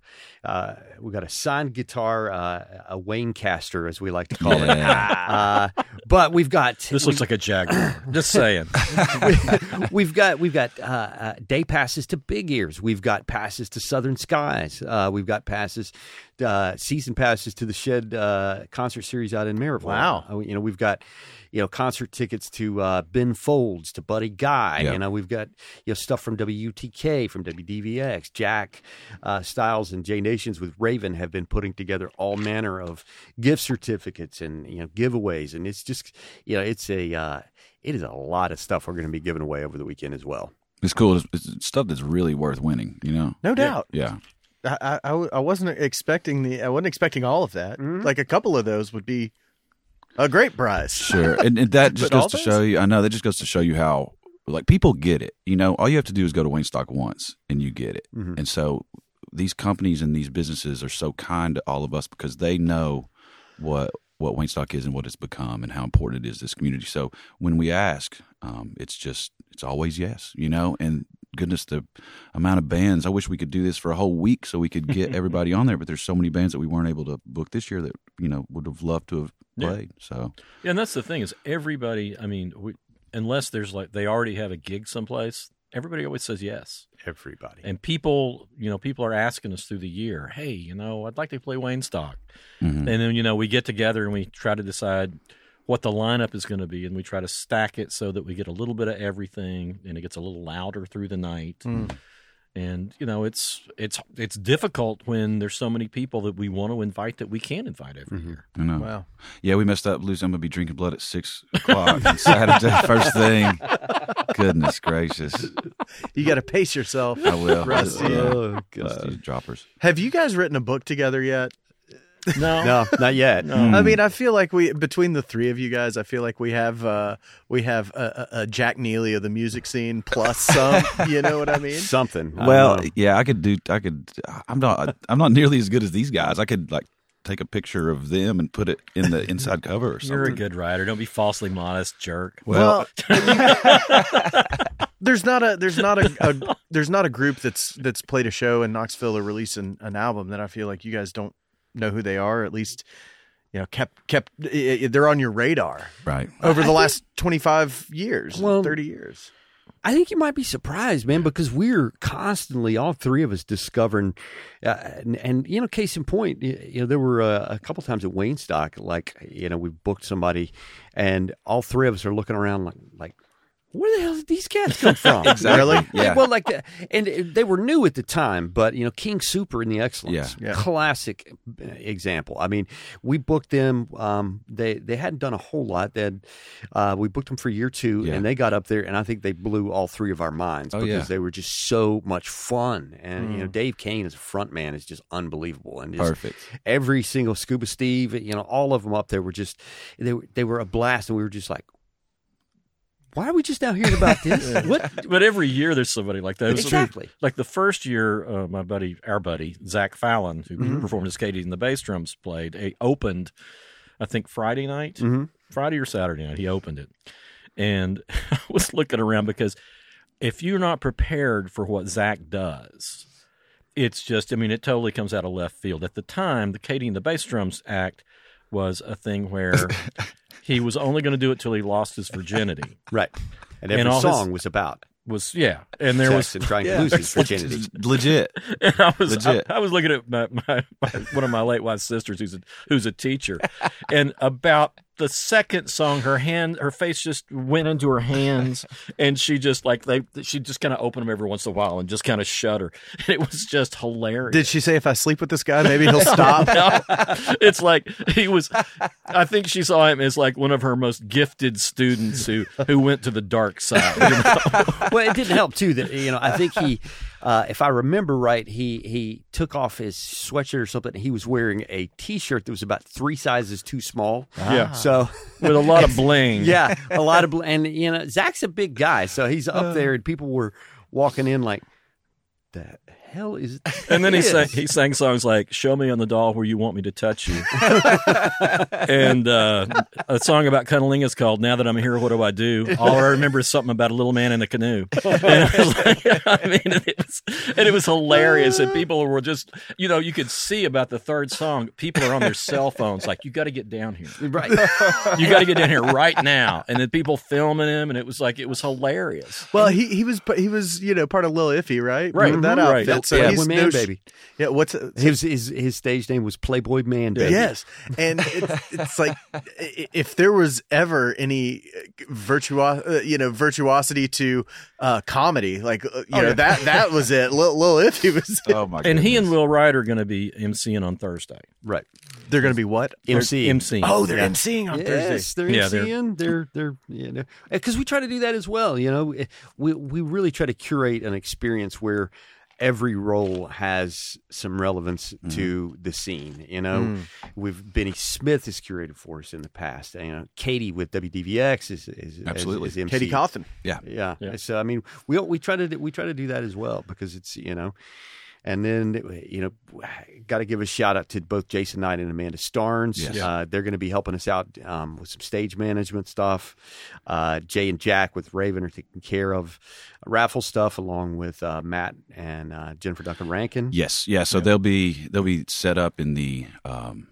[SPEAKER 5] uh, we've got a signed guitar, uh, a Wayne caster, as we like to call it.
[SPEAKER 4] Yeah.
[SPEAKER 5] Uh, but we've got
[SPEAKER 6] This looks like a Jaguar. Just saying.
[SPEAKER 5] we've got we've got uh, uh, day passes to Big Ears. We've got passes to Southern Skies. Uh, we've got passes, uh, season passes to the Shed uh, concert series out in Maryville.
[SPEAKER 1] Wow.
[SPEAKER 5] Uh, you know we've got you know concert tickets to uh, Ben Folds to Buddy Guy.
[SPEAKER 4] Yeah.
[SPEAKER 5] You know we've got you know stuff from WUTK from WDVX. Jack uh, Styles and Jay Nations with Raven have been putting together all manner of gift certificates and you know giveaways, and it's just you know it's a uh, it is a lot of stuff we're going to be giving away over the weekend as well.
[SPEAKER 4] it's cool. It's, it's stuff that's really worth winning. You know.
[SPEAKER 1] No doubt.
[SPEAKER 4] Yeah.
[SPEAKER 1] I, I, I w- I wasn't expecting the. I wasn't expecting all of that.
[SPEAKER 5] Mm-hmm.
[SPEAKER 1] Like a couple of those would be a great prize.
[SPEAKER 4] Sure, and, and that just goes to
[SPEAKER 1] those?
[SPEAKER 4] show you. I know that just goes to show you how like people get it. You know, all you have to do is go to Wayne Stock once, and you get it.
[SPEAKER 1] Mm-hmm.
[SPEAKER 4] And so these companies and these businesses are so kind to all of us because they know what what Wayne Stock is and what it's become and how important it is to this community. So when we ask, um, it's just it's always yes. You know, and goodness, the amount of bands. I wish we could do this for a whole week so we could get everybody on there. But there's so many bands that we weren't able to book this year that you know would have loved to have
[SPEAKER 6] Yeah.
[SPEAKER 4] played. So.
[SPEAKER 6] Yeah, and that's the thing is everybody. I mean, we, unless there's like they already have a gig someplace, everybody always says yes.
[SPEAKER 5] Everybody.
[SPEAKER 6] And people, you know, people are asking us through the year, hey, you know, I'd like to play Wayne Stock.
[SPEAKER 4] Mhm.
[SPEAKER 6] And then, you know, we get together and we try to decide what the lineup is going to be. And we try to stack it so that we get a little bit of everything and it gets a little louder through the night. Hmm. and you know it's it's it's difficult when there's so many people that we want to invite that we can't invite every mm-hmm. year.
[SPEAKER 4] I know.
[SPEAKER 1] Wow.
[SPEAKER 4] Yeah, we messed up. Losing. I'm gonna be drinking blood at six o'clock on Saturday. First thing. Goodness gracious.
[SPEAKER 1] You got to pace yourself.
[SPEAKER 4] I will.
[SPEAKER 1] Rusty.
[SPEAKER 4] Yeah.
[SPEAKER 5] Oh,
[SPEAKER 4] Let's
[SPEAKER 5] God.
[SPEAKER 4] do droppers.
[SPEAKER 1] Have you guys written a book together yet?
[SPEAKER 6] No,
[SPEAKER 5] No, not yet.
[SPEAKER 6] no.
[SPEAKER 1] I mean, I feel like we between the three of you guys, I feel like we have uh, we have a, a, a Jack Neely of the music scene plus some. you know what I mean?
[SPEAKER 5] Something.
[SPEAKER 4] Well,
[SPEAKER 5] don't
[SPEAKER 4] yeah, I could do. I could. I'm not. I'm not nearly as good as these guys. I could like take a picture of them and put it in the inside cover or something.
[SPEAKER 6] You're a good writer. Don't be falsely modest, jerk.
[SPEAKER 1] Well, there's not a there's not a, a there's not a group that's that's played a show in Knoxville or released an, an album that I feel like you guys don't know who they are. At least you know kept kept i- i- they're on your radar
[SPEAKER 4] right.
[SPEAKER 1] over the last 25 years,
[SPEAKER 5] Well-
[SPEAKER 1] 30 years.
[SPEAKER 5] I think you might be surprised, man, because we're constantly, all three of us, discovering, uh, and, and you know, case in point, you, you know, there were uh, a couple times at Wayne Stock, like you know, we booked somebody, and all three of us are looking around like, like, where the hell did these cats come from?
[SPEAKER 1] Really?
[SPEAKER 4] Yeah.
[SPEAKER 5] Well, like, the, and they were new at the time, but you know, King Super and the Excellence,
[SPEAKER 1] Yeah. Yeah.
[SPEAKER 5] classic uh, example. I mean, we booked them. Um, they they hadn't done a whole lot. They had, uh, we booked them for year two,
[SPEAKER 4] Yeah.
[SPEAKER 5] and they got up there, and I think they blew all three of our minds
[SPEAKER 4] Oh,
[SPEAKER 5] because
[SPEAKER 4] yeah.
[SPEAKER 5] they were just so much fun. And you know, Dave Kane as a front man is just unbelievable, and just
[SPEAKER 4] Perfect.
[SPEAKER 5] every single Scuba Steve, you know, all of them up there were just they they were a blast, and we were just like. Why are we just now hearing about this? what
[SPEAKER 6] But every year there's somebody like that.
[SPEAKER 5] Exactly?
[SPEAKER 6] Like the first year, uh, my buddy, our buddy Zach Fallon, who
[SPEAKER 5] Mm-hmm.
[SPEAKER 6] performed as Katie and the bass drums, played. He opened, I think Friday night,
[SPEAKER 5] Mhm.
[SPEAKER 6] Friday or Saturday night. He opened it, and I was looking around because if you're not prepared for what Zach does, it's just. I mean, it totally comes out of left field. At the time, the Katie and the bass drums act was a thing where he was only going to do it till he lost his virginity.
[SPEAKER 5] Right. And every
[SPEAKER 6] And all his-
[SPEAKER 5] song was about
[SPEAKER 6] Was yeah, and there was
[SPEAKER 5] sex and trying to lose his virginity.
[SPEAKER 4] Legit.
[SPEAKER 6] And I was
[SPEAKER 4] Legit.
[SPEAKER 6] I, I was looking at my, my, my one of my late wife's sisters who's a who's a teacher, and about the second song, her hand, her face just went into her hands, and she just like they she just kind of opened them every once in a while and just kind of shudder. And it was just hilarious.
[SPEAKER 1] Did she say if I sleep with this guy, maybe he'll stop?
[SPEAKER 6] No, it's like he was. I think she saw him as like one of her most gifted students who who went to the dark side. you know?
[SPEAKER 5] well, it didn't help too that you know I think he, uh, if I remember right, he he took off his sweatshirt or something. And he was wearing a T-shirt that was about three sizes too small.
[SPEAKER 6] Yeah.
[SPEAKER 5] So
[SPEAKER 6] With a lot of bling.
[SPEAKER 5] yeah, a lot of bling. and you know Zach's a big guy, so he's up there, and people were walking in like, the hell is?
[SPEAKER 6] And then he sang, he sang songs like "Show Me on the Doll Where You Want Me to Touch You," and uh, a song about cuddling is called "Now That I'm Here, What Do I Do?" All I remember is something about a little man in a canoe. And it was like, I mean, it was, and it was hilarious. And people were just, you know, you could see about the third song, people are on their cell phones, like, "You got to get down here,
[SPEAKER 5] right.
[SPEAKER 6] you got to get down here right now." And then people filming him, and it was like, it was hilarious.
[SPEAKER 1] Well, he he was he was you know part of Lil Iffy, right?
[SPEAKER 6] Right.
[SPEAKER 1] With that
[SPEAKER 6] Mhm. Right.
[SPEAKER 1] Outfit. So
[SPEAKER 5] yeah,
[SPEAKER 1] he's
[SPEAKER 5] Boy Man
[SPEAKER 1] no
[SPEAKER 5] Baby.
[SPEAKER 1] Yeah, what's
[SPEAKER 5] His his his stage name was Playboy Man Baby.
[SPEAKER 1] Yes, and it's, it's like if there was ever any virtuos, uh, you know, virtuosity to uh, comedy, like uh, you know that that was it. Lil, Lil Iffy was.
[SPEAKER 4] Oh my.
[SPEAKER 6] And he and
[SPEAKER 4] goodness.
[SPEAKER 6] Will Wright are going to be emceeing on Thursday.
[SPEAKER 5] Right.
[SPEAKER 1] They're going to be what?
[SPEAKER 5] MC.
[SPEAKER 6] MCing.
[SPEAKER 1] Oh, they're
[SPEAKER 6] Yeah.
[SPEAKER 1] emceeing on
[SPEAKER 5] yes,
[SPEAKER 1] Thursday.
[SPEAKER 5] they're
[SPEAKER 6] Yeah, they're-
[SPEAKER 5] MCing. They're they're you know because we try to do that as well. You know, we we really try to curate an experience where every role has some relevance mm-hmm. to the scene. You know, mm. we've Benny Smith has curated for us in the past. You know, Katie with WDVX is is
[SPEAKER 4] Absolutely.
[SPEAKER 5] is, is MC.
[SPEAKER 1] Katie Cawthon.
[SPEAKER 4] Yeah.
[SPEAKER 5] Yeah.
[SPEAKER 6] Yeah.
[SPEAKER 5] So I mean, we we try to we try to do that as well because it's you know, and then you know, got to give a shout out to both Jason Knight and Amanda Starnes.
[SPEAKER 4] Yes.
[SPEAKER 5] Uh, they're going to be helping us out um, with some stage management stuff. Uh, Jay and Jack with Raven are taking care of raffle stuff along with uh, Matt and uh, Jennifer Duncan Rankin.
[SPEAKER 4] Yes, yeah. So they'll be they'll be set up in the um, but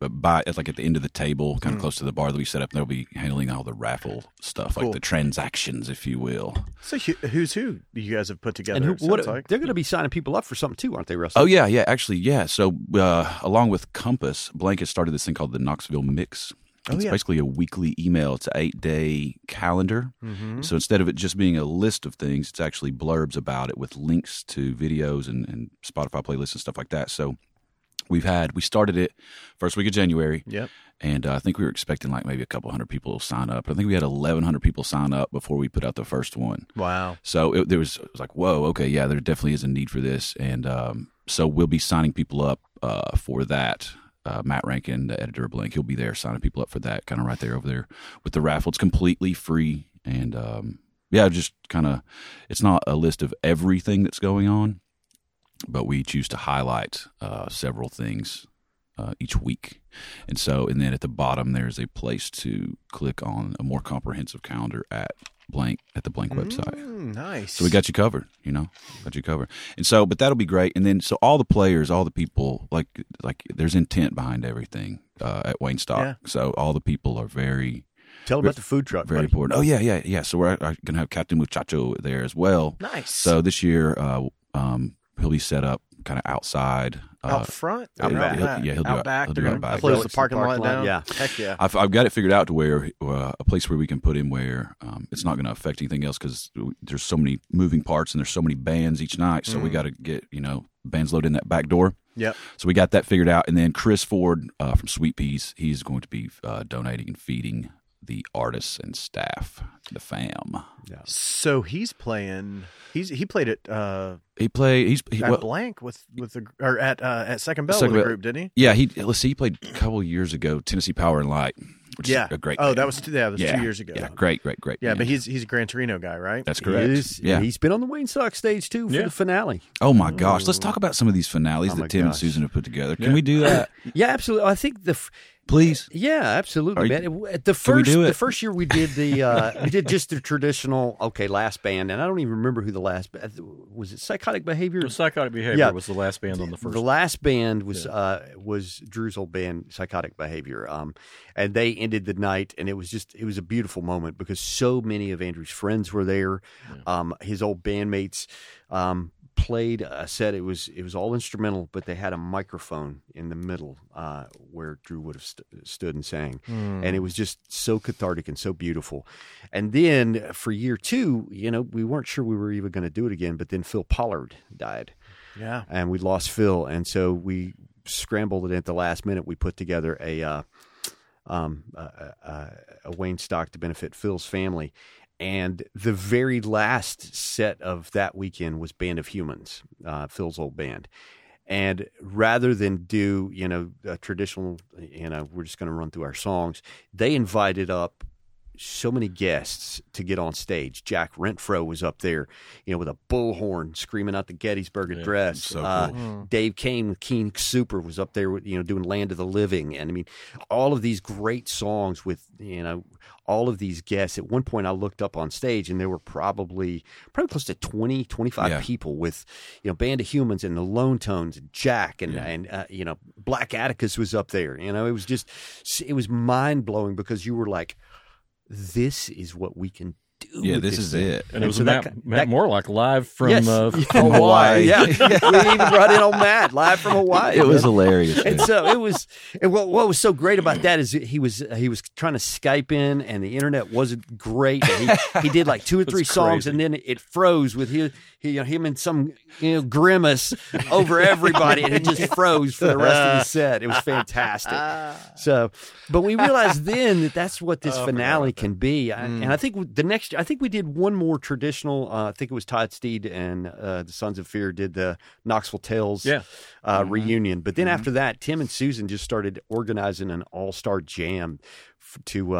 [SPEAKER 4] by like at the end of the table, kind of close to the bar. that we set up. They'll be handling all the raffle stuff,
[SPEAKER 1] Cool.
[SPEAKER 4] like the transactions, if you will.
[SPEAKER 1] So who's who? You guys have put together.
[SPEAKER 5] And who, what,
[SPEAKER 1] like.
[SPEAKER 5] they're going to be signing people up for something too, aren't they, Russell?
[SPEAKER 4] Oh yeah, yeah. Actually, yeah. So uh, along with Compass, Blanket started this thing called the Knoxville Mix.
[SPEAKER 1] Oh,
[SPEAKER 4] it's
[SPEAKER 1] yeah.
[SPEAKER 4] basically a weekly email. It's an eight day calendar.
[SPEAKER 1] Mm-hmm.
[SPEAKER 4] So instead of it just being a list of things, it's actually blurbs about it with links to videos and, and Spotify playlists and stuff like that. So we've had we started it first week of January,
[SPEAKER 1] Yep.
[SPEAKER 4] and uh, I think we were expecting like maybe a couple hundred people to sign up. I think we had eleven hundred people sign up before we put out the first one.
[SPEAKER 1] Wow.
[SPEAKER 4] So it, there was, it was like, whoa, okay, yeah, there definitely is a need for this, and um, so we'll be signing people up uh, for that. Uh, Matt Rankin, the editor of Blank, he'll be there signing people up for that, kind of right there over there with the raffle. It's completely free, and um, yeah, just kind of, it's not a list of everything that's going on, but we choose to highlight uh, several things uh, each week. And so, and then at the bottom, there's a place to click on a more comprehensive calendar at blank at the blank website.
[SPEAKER 1] Mm, nice.
[SPEAKER 4] So we got you covered, you know, got you covered. And so, but that'll be great. And then, so all the players, all the people, like, like there's intent behind everything uh, at Wayne Stock.
[SPEAKER 1] Yeah.
[SPEAKER 4] So all the people are very,
[SPEAKER 5] Tell them about the food truck.
[SPEAKER 4] very
[SPEAKER 5] buddy.
[SPEAKER 4] important. Oh yeah, yeah, yeah. So we're going to have Captain Muchacho there as well.
[SPEAKER 1] nice.
[SPEAKER 4] So this year, uh, um, he'll be set up kind of outside. Uh,
[SPEAKER 1] out front.
[SPEAKER 4] out
[SPEAKER 1] or
[SPEAKER 4] back.
[SPEAKER 1] out
[SPEAKER 4] He'll-
[SPEAKER 1] back?
[SPEAKER 4] yeah, he'll do
[SPEAKER 1] out
[SPEAKER 4] out-
[SPEAKER 1] back.
[SPEAKER 4] he'll do out back.
[SPEAKER 1] Close
[SPEAKER 5] Close
[SPEAKER 1] the
[SPEAKER 5] the
[SPEAKER 1] parking,
[SPEAKER 5] parking
[SPEAKER 1] lot
[SPEAKER 5] lot,
[SPEAKER 1] down.
[SPEAKER 5] yeah.
[SPEAKER 1] Heck yeah.
[SPEAKER 4] I've, I've got it figured out to where uh, a place where we can put him where um, it's not going to affect anything else because there's so many moving parts and there's so many bands each night. So we got to get you know bands loaded in that back door.
[SPEAKER 1] Yep.
[SPEAKER 4] So we got that figured out, and then Chris Ford uh, from Sweet P's, he's going to be uh, donating and feeding the artists and staff, the fam.
[SPEAKER 1] So he's playing. He's he played it. uh,
[SPEAKER 4] He played. He's he,
[SPEAKER 1] at
[SPEAKER 4] well,
[SPEAKER 1] blank with with the or at uh, at Second Bell
[SPEAKER 4] Second
[SPEAKER 1] with the
[SPEAKER 4] Bell.
[SPEAKER 1] group, didn't he?
[SPEAKER 4] yeah. He let's see. He played a couple years ago, Tennessee Power and Light, which
[SPEAKER 1] Yeah.
[SPEAKER 4] is a great.
[SPEAKER 1] Oh,
[SPEAKER 4] band.
[SPEAKER 1] that was two, yeah, that was
[SPEAKER 4] yeah,
[SPEAKER 1] two years ago.
[SPEAKER 4] Yeah, great, great, great.
[SPEAKER 1] Yeah,
[SPEAKER 4] band.
[SPEAKER 1] but he's he's a Gran Torino guy, right?
[SPEAKER 4] that's
[SPEAKER 5] He
[SPEAKER 4] correct.
[SPEAKER 5] is.
[SPEAKER 4] yeah,
[SPEAKER 5] He's been on the Wayne Stock stage too for
[SPEAKER 6] Yeah.
[SPEAKER 5] the finale.
[SPEAKER 4] Oh my gosh, let's talk about some of these finales
[SPEAKER 5] Oh
[SPEAKER 4] that Tim and. Susan have put together. Can we do that,
[SPEAKER 5] Yeah, absolutely. I think the f-
[SPEAKER 4] please?
[SPEAKER 5] Yeah, absolutely,
[SPEAKER 4] Are you-
[SPEAKER 5] man. It- At the
[SPEAKER 4] Can we
[SPEAKER 5] first,
[SPEAKER 4] do it?
[SPEAKER 5] the first year we did the, uh, we did just the traditional. Okay, last band, and I don't even remember who the last ba- was. It Psychotic Behavior.
[SPEAKER 6] The Psychotic Behavior
[SPEAKER 5] Yeah.
[SPEAKER 6] was the last band on the first.
[SPEAKER 5] The last band was uh, was Drew's old band, Psychotic Behavior, um, and they ended the night, and it was just it was a beautiful moment because so many of Andrew's friends were there, um, his old bandmates um, played a set. It was it was all instrumental, but they had a microphone in the middle uh, where Drew would have st- stood and sang, and it was just so cathartic and so beautiful. And then for year two, you know, we weren't sure we were even going to do it again, but then Phil Pollard died
[SPEAKER 1] Yeah.
[SPEAKER 5] and we lost Phil, and so we scrambled it at the last minute. We put together a uh, um, a, a, a Wayne stock to benefit Phil's family, and the very last set of that weekend was Band of Humans, uh, Phil's old band. And rather than do you know a traditional, you know, we're just going to run through our songs, they invited up so many guests to get on stage. Jack Rentfro was up there, you know, with a bullhorn screaming out the Gettysburg
[SPEAKER 6] Yeah,
[SPEAKER 5] Address.
[SPEAKER 4] so
[SPEAKER 5] Uh,
[SPEAKER 1] cool.
[SPEAKER 5] Dave Kane with King Super was up there, with, you know, doing Land of the Living, and I mean, all of these great songs with you know all of these guests. At one point, I looked up on stage, and there were probably probably close to 20, 25
[SPEAKER 4] Yeah.
[SPEAKER 5] people with you know Band of Humans and the Lone Tones and Jack and and uh, you know Black Atticus was up there. You know, it was just it was mind blowing because you were like, this is what we can do.
[SPEAKER 4] Yeah,
[SPEAKER 5] with
[SPEAKER 4] this is
[SPEAKER 5] thing.
[SPEAKER 4] it.
[SPEAKER 6] and it was
[SPEAKER 5] so that
[SPEAKER 6] Matt,
[SPEAKER 5] ki-
[SPEAKER 6] Matt
[SPEAKER 5] that-
[SPEAKER 6] Morelock live from
[SPEAKER 5] yes,
[SPEAKER 6] uh,
[SPEAKER 5] from
[SPEAKER 6] from
[SPEAKER 5] Hawaii.
[SPEAKER 6] Hawaii.
[SPEAKER 5] Yeah, we even brought in old Matt live from Hawaii.
[SPEAKER 4] It was
[SPEAKER 5] man.
[SPEAKER 4] hilarious.
[SPEAKER 5] and so it was. And what, what was so great about that is he was he was trying to Skype in, and the internet wasn't great. And he, he did like two or three songs,
[SPEAKER 6] crazy.
[SPEAKER 5] and then it froze with his, he, you know, him and some you know grimace over everybody, and it just froze for the rest of the set. It was fantastic. So, but we realized then that that's what this finale can be, I, and I think the next, I think we did one more traditional. Uh, I think it was Todd Steed and uh, the Sons of Fear did the Knoxville Tales
[SPEAKER 6] Yeah.
[SPEAKER 5] uh, reunion. But then after that, Tim and Susan just started organizing an all star jam f- to.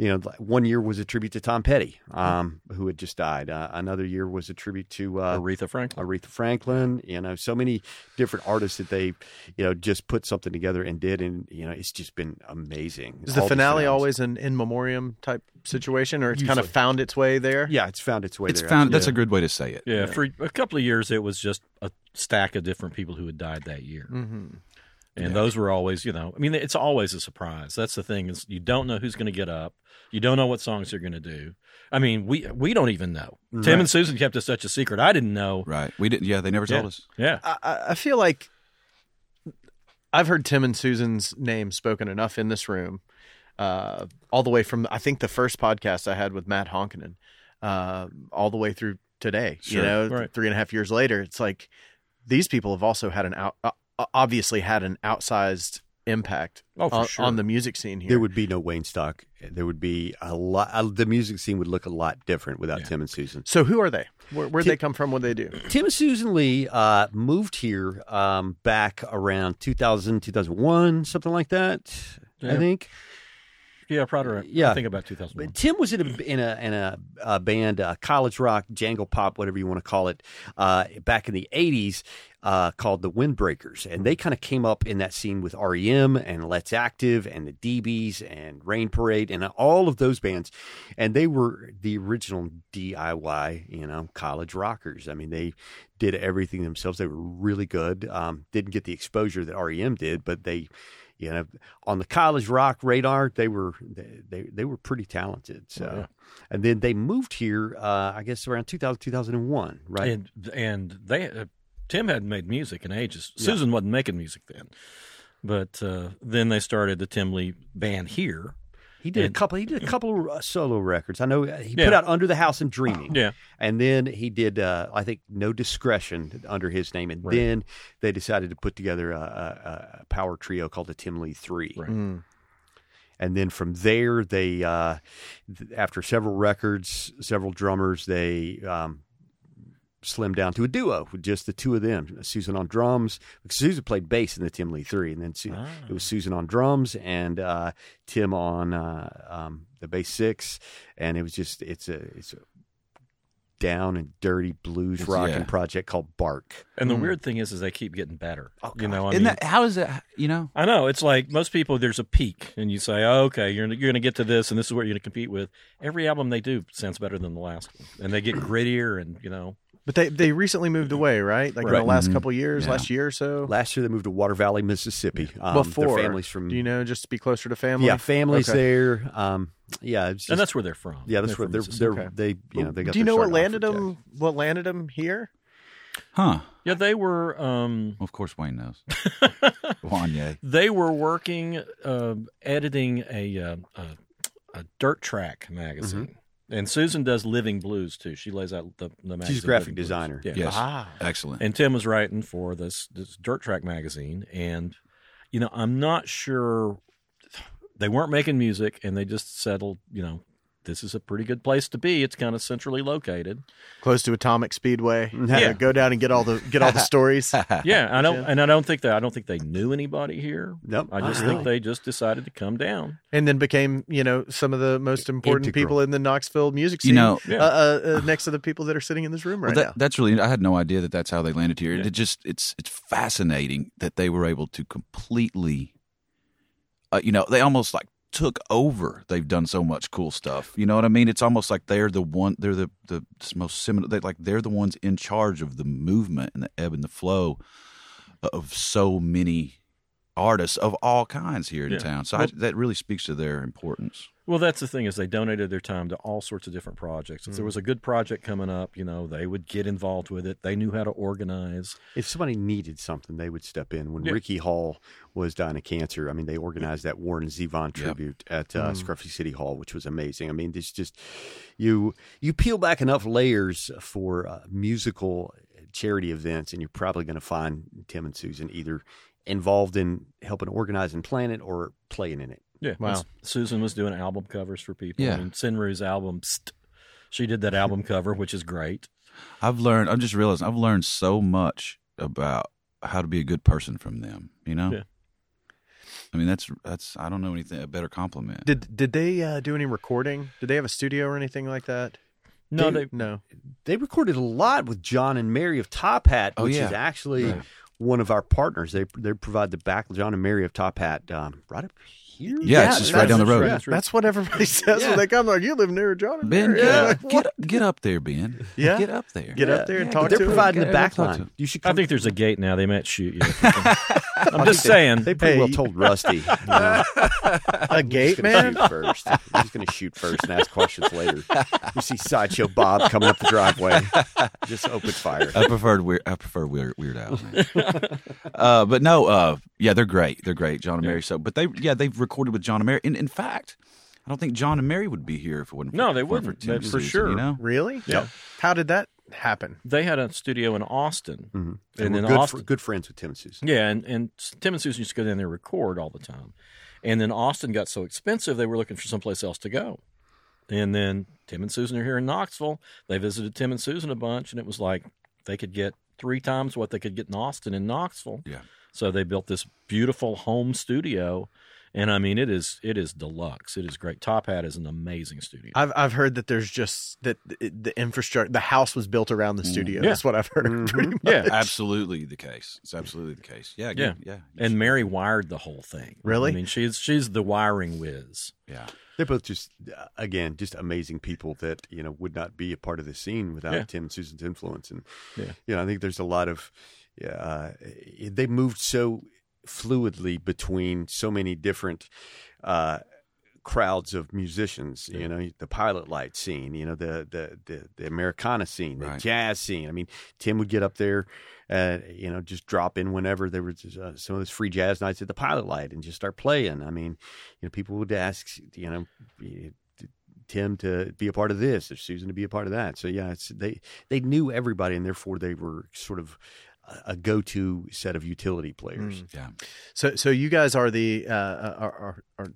[SPEAKER 5] You know, one year was a tribute to Tom Petty, um, who had just died. Uh, another year was a tribute to uh,
[SPEAKER 6] Aretha Franklin.
[SPEAKER 5] Aretha Franklin. You know, so many different artists that they, you know, just put something together and did, and you know, it's just been amazing.
[SPEAKER 1] Is the
[SPEAKER 5] All these
[SPEAKER 1] finale always an in memoriam type situation, or it's kind of found its way there?
[SPEAKER 5] Yeah, it's found its way.
[SPEAKER 4] it's
[SPEAKER 5] there,
[SPEAKER 4] found. That's a good way to say it.
[SPEAKER 6] Yeah, for a couple of years, it was just a stack of different people who had died that year.
[SPEAKER 1] Mm-hmm.
[SPEAKER 6] And those were always, you know, I mean, it's always a surprise. That's the thing is you don't know who's going to get up. You don't know what songs they're going to do. I mean, we we don't even know. Tim and Susan kept us such a secret. I didn't know.
[SPEAKER 4] Right. We didn't. Yeah, they never told
[SPEAKER 6] Yeah.
[SPEAKER 4] us.
[SPEAKER 6] Yeah.
[SPEAKER 1] I- I, I feel like I've heard Tim and Susan's name spoken enough in this room uh, all the way from I think the first podcast I had with Matt Honkinen, uh, all the way through today.
[SPEAKER 4] Sure.
[SPEAKER 1] You know,
[SPEAKER 6] Right.
[SPEAKER 1] three and a half years later, it's like these people have also had an out, uh, obviously had an outsized impact
[SPEAKER 6] Oh,
[SPEAKER 1] on,
[SPEAKER 6] sure.
[SPEAKER 1] on the music scene here.
[SPEAKER 5] There would be no Wayne Stock. There would be a lot. Uh, the music scene would look a lot different without
[SPEAKER 6] Yeah.
[SPEAKER 5] Tim and Susan.
[SPEAKER 1] so who are they? Where, where'd they come from? What they do?
[SPEAKER 5] Tim and Susan Lee uh, moved here um, back around 2000, 2001, something like that. I think.
[SPEAKER 6] Yeah, probably.
[SPEAKER 5] Yeah.
[SPEAKER 6] I think about 2001.
[SPEAKER 5] But Tim was in a in a in a, a band, uh, college rock, jangle pop, whatever you want to call it, uh, back in the '80s, uh, called the Windbreakers, and they kind of came up in that scene with REM and Let's Active and the DBs and Rain Parade and all of those bands, and they were the original DIY, you know, college rockers. I mean, they did everything themselves. They were really good. Um, didn't get the exposure that REM did, but they you know on the college rock radar they were they they, they were pretty talented so
[SPEAKER 6] Oh, yeah.
[SPEAKER 5] and then they moved here uh i guess around 2000 2001 right
[SPEAKER 6] And and they uh, Tim hadn't made music in ages.
[SPEAKER 5] Yeah.
[SPEAKER 6] Susan wasn't making music then, but uh, then they started the Tim Lee band here.
[SPEAKER 5] He did a couple he did a couple of uh, solo records i know he
[SPEAKER 6] Yeah.
[SPEAKER 5] put out under the house and dreaming
[SPEAKER 6] Yeah,
[SPEAKER 5] and then he did uh i think no discretion under his name and
[SPEAKER 6] Right.
[SPEAKER 5] then they decided to put together a, a, a power trio called the tim lee three
[SPEAKER 6] Right.
[SPEAKER 1] Mm.
[SPEAKER 5] and then from there they uh, th- after several records several drummers they um, slimmed down to a duo with just the two of them susan on drums susan played bass in the tim lee three and then Su-
[SPEAKER 6] Ah.
[SPEAKER 5] it was susan on drums and uh, tim on uh, um, the bass six and it was just it's a it's a down and dirty blues rocking
[SPEAKER 4] yeah.
[SPEAKER 5] project called bark
[SPEAKER 6] and the
[SPEAKER 1] Mm.
[SPEAKER 6] weird thing is, is they keep getting better.
[SPEAKER 5] Oh,
[SPEAKER 6] you know, I mean,
[SPEAKER 4] that how is that? You know,
[SPEAKER 6] I know it's like most people. There's a peak, and you say, oh, "Okay, you're you're going to get to this, and this is what you're going to compete with." Every album they do sounds better than the last one, and they get grittier, and you know,
[SPEAKER 1] But they they recently moved away, right? Like in the last
[SPEAKER 4] Mhm.
[SPEAKER 1] couple years,
[SPEAKER 4] Yeah.
[SPEAKER 1] last year or so.
[SPEAKER 5] last year they moved to water valley mississippi um, their
[SPEAKER 1] Before
[SPEAKER 5] families from
[SPEAKER 1] do you know, just to be closer to family.
[SPEAKER 5] Yeah, families
[SPEAKER 1] Okay.
[SPEAKER 5] there. Um, yeah, just,
[SPEAKER 6] and that's where they're from.
[SPEAKER 5] yeah, that's
[SPEAKER 6] They're
[SPEAKER 5] where they're, they're
[SPEAKER 6] Mississippi.
[SPEAKER 5] they you know they got.
[SPEAKER 1] Do you know what landed
[SPEAKER 5] with
[SPEAKER 1] them? What landed them here?
[SPEAKER 4] huh?
[SPEAKER 6] Yeah, they were. Um,
[SPEAKER 4] Well, of course, Wayne knows. Wanye.
[SPEAKER 6] they were working uh, editing a, uh, a a dirt track magazine. And Susan does Living Blues too. She lays out the, the magazine.
[SPEAKER 5] She's a graphic designer.
[SPEAKER 6] Yeah.
[SPEAKER 4] Yes,
[SPEAKER 1] Ah,
[SPEAKER 4] excellent.
[SPEAKER 6] And Tim was writing for this this dirt track magazine, and you know I'm not sure they weren't making music, and they just settled. You know, this is a pretty good place to be. It's kind of centrally located.
[SPEAKER 1] close to Atomic Speedway.
[SPEAKER 5] Yeah.
[SPEAKER 1] go down and get all the get all the stories.
[SPEAKER 6] Yeah, I don't, and I don't think that I don't think they knew anybody here.
[SPEAKER 5] Nope,
[SPEAKER 6] I just
[SPEAKER 5] not
[SPEAKER 6] think
[SPEAKER 5] really.
[SPEAKER 6] they just decided to come down.
[SPEAKER 1] and then became you know some of the most important
[SPEAKER 5] Integral.
[SPEAKER 1] people in the Knoxville music scene.
[SPEAKER 4] You know-
[SPEAKER 6] Yeah.
[SPEAKER 1] uh, uh, uh, next to the people that are sitting in this room right
[SPEAKER 4] Well, that,
[SPEAKER 1] now.
[SPEAKER 4] that's really. I had no idea that that's how they landed here.
[SPEAKER 6] Yeah.
[SPEAKER 4] It just it's it's fascinating that they were able to completely, uh, you know, they almost like took over. They've done so much cool stuff. You know what I mean? It's almost like they're the one. They're the the most similar. They like they're the ones in charge of the movement and the ebb and the flow of so many artists of all kinds here in
[SPEAKER 6] Yeah.
[SPEAKER 4] town. So I, that really speaks to their importance.
[SPEAKER 6] Well, that's the thing is they donated their time to all sorts of different projects. If there was a good project coming up, you know, they would get involved with it. They knew how to organize.
[SPEAKER 5] If somebody needed something, they would step in. When
[SPEAKER 6] Yeah.
[SPEAKER 5] Ricky Hall was dying of cancer, I mean, they organized that Warren Zevon tribute at uh, Scruffy City Hall, which was amazing. I mean, it's just you you peel back enough layers for uh, musical charity events, and you're probably going to find Tim and Susan either involved in helping organize and plan it or playing in it.
[SPEAKER 6] Yeah.
[SPEAKER 1] Wow.
[SPEAKER 6] Susan was doing album covers for people.
[SPEAKER 4] Yeah.
[SPEAKER 6] I mean, Sinru's album, Psst, she did that album cover, which is great.
[SPEAKER 4] I've learned. I'm just realizing I've learned so much about how to be a good person from them. You know.
[SPEAKER 6] Yeah.
[SPEAKER 4] I mean, that's that's. I don't know anything a better compliment.
[SPEAKER 1] Did did they uh, do any recording? Did they have a studio or anything like that?
[SPEAKER 6] No,
[SPEAKER 5] They-
[SPEAKER 6] they,
[SPEAKER 1] No.
[SPEAKER 5] They recorded a lot with John and Mary of Top Hat,
[SPEAKER 4] Oh,
[SPEAKER 5] which
[SPEAKER 4] yeah.
[SPEAKER 5] is actually
[SPEAKER 4] Right.
[SPEAKER 5] one of our partners. They they provide the back John and Mary of Top Hat um, right up here.
[SPEAKER 4] Yeah, it's just right down the road.
[SPEAKER 6] That's right.
[SPEAKER 1] That's what everybody says
[SPEAKER 5] Yeah.
[SPEAKER 1] when they come. Like you live near John. and
[SPEAKER 4] Ben,
[SPEAKER 1] Mary."
[SPEAKER 4] get,
[SPEAKER 1] Yeah,
[SPEAKER 4] get get up there, Ben.
[SPEAKER 1] Yeah?
[SPEAKER 4] get up there.
[SPEAKER 1] Get up there and
[SPEAKER 4] Yeah,
[SPEAKER 1] talk
[SPEAKER 5] They're
[SPEAKER 1] to 'em.
[SPEAKER 5] providing the
[SPEAKER 4] Yeah,
[SPEAKER 5] back
[SPEAKER 4] talk to
[SPEAKER 5] line.
[SPEAKER 4] 'em.
[SPEAKER 5] You should.
[SPEAKER 6] I think there's a gate now. They might shoot you. I'm just saying.
[SPEAKER 5] they pretty
[SPEAKER 1] Hey,
[SPEAKER 5] well told Rusty. you know,
[SPEAKER 1] a gate man.
[SPEAKER 5] shoot first. He's going to shoot first and ask questions later. You see sideshow Bob coming up the driveway. Just open fire.
[SPEAKER 4] I preferred weird. I prefer weird Weird Al. uh, but no, uh, Yeah, they're great. They're great, John and Mary. So, but they, yeah, they've recorded with John and Mary. And in fact, I don't think John and Mary would be here if it wasn't. For,
[SPEAKER 6] No, they
[SPEAKER 4] weren't
[SPEAKER 6] wouldn't.
[SPEAKER 4] Tim
[SPEAKER 6] for sure.
[SPEAKER 4] You know,
[SPEAKER 1] Really?
[SPEAKER 6] Yeah.
[SPEAKER 1] How did that happen?
[SPEAKER 6] They had a studio in Austin, mm-hmm.
[SPEAKER 5] And,
[SPEAKER 6] and
[SPEAKER 5] we're
[SPEAKER 6] then
[SPEAKER 5] good,
[SPEAKER 6] Austin.
[SPEAKER 5] fr- good friends with Tim and Susan.
[SPEAKER 6] Yeah, and, and Tim and Susan used to go down there and record all the time. And then Austin got so expensive, they were looking for someplace else to go. And then Tim and Susan are here in Knoxville. They visited Tim and Susan a bunch, and it was like they could get three times what they could get in Austin in Knoxville.
[SPEAKER 4] Yeah.
[SPEAKER 6] So they built this beautiful home studio, and I mean it is it is deluxe. It is great. Top Hat is an amazing studio.
[SPEAKER 1] I've I've heard that there's just that the, the infrastructure, the house was built around the studio.
[SPEAKER 6] Yeah.
[SPEAKER 1] That's what I've heard. Pretty much.
[SPEAKER 6] yeah,
[SPEAKER 4] absolutely the case. It's absolutely the case. Yeah,
[SPEAKER 6] Yeah.
[SPEAKER 4] good. yeah,
[SPEAKER 6] and Mary wired the whole thing.
[SPEAKER 1] Really?
[SPEAKER 6] I mean, she's she's the wiring whiz.
[SPEAKER 4] yeah.
[SPEAKER 5] They're both just, uh, again, just amazing people that you know would not be a part of the scene without
[SPEAKER 6] Yeah.
[SPEAKER 5] Tim and Susan's influence. And
[SPEAKER 6] Yeah.
[SPEAKER 5] you know, I think there's a lot of, yeah, uh, they moved so fluidly between so many different. Uh, crowds of musicians you know the pilot light scene you know the the the, the americana scene the jazz scene. I mean tim would get up there uh, you know just drop in whenever there was uh, some of those free jazz nights at the pilot light and just start playing. I mean you know people would ask you know tim to be a part of this or susan to be a part of that. So yeah it's they they knew everybody and therefore they were sort of a- a go-to set of utility players
[SPEAKER 4] Yeah.
[SPEAKER 1] So so you guys are the uh, are, are, are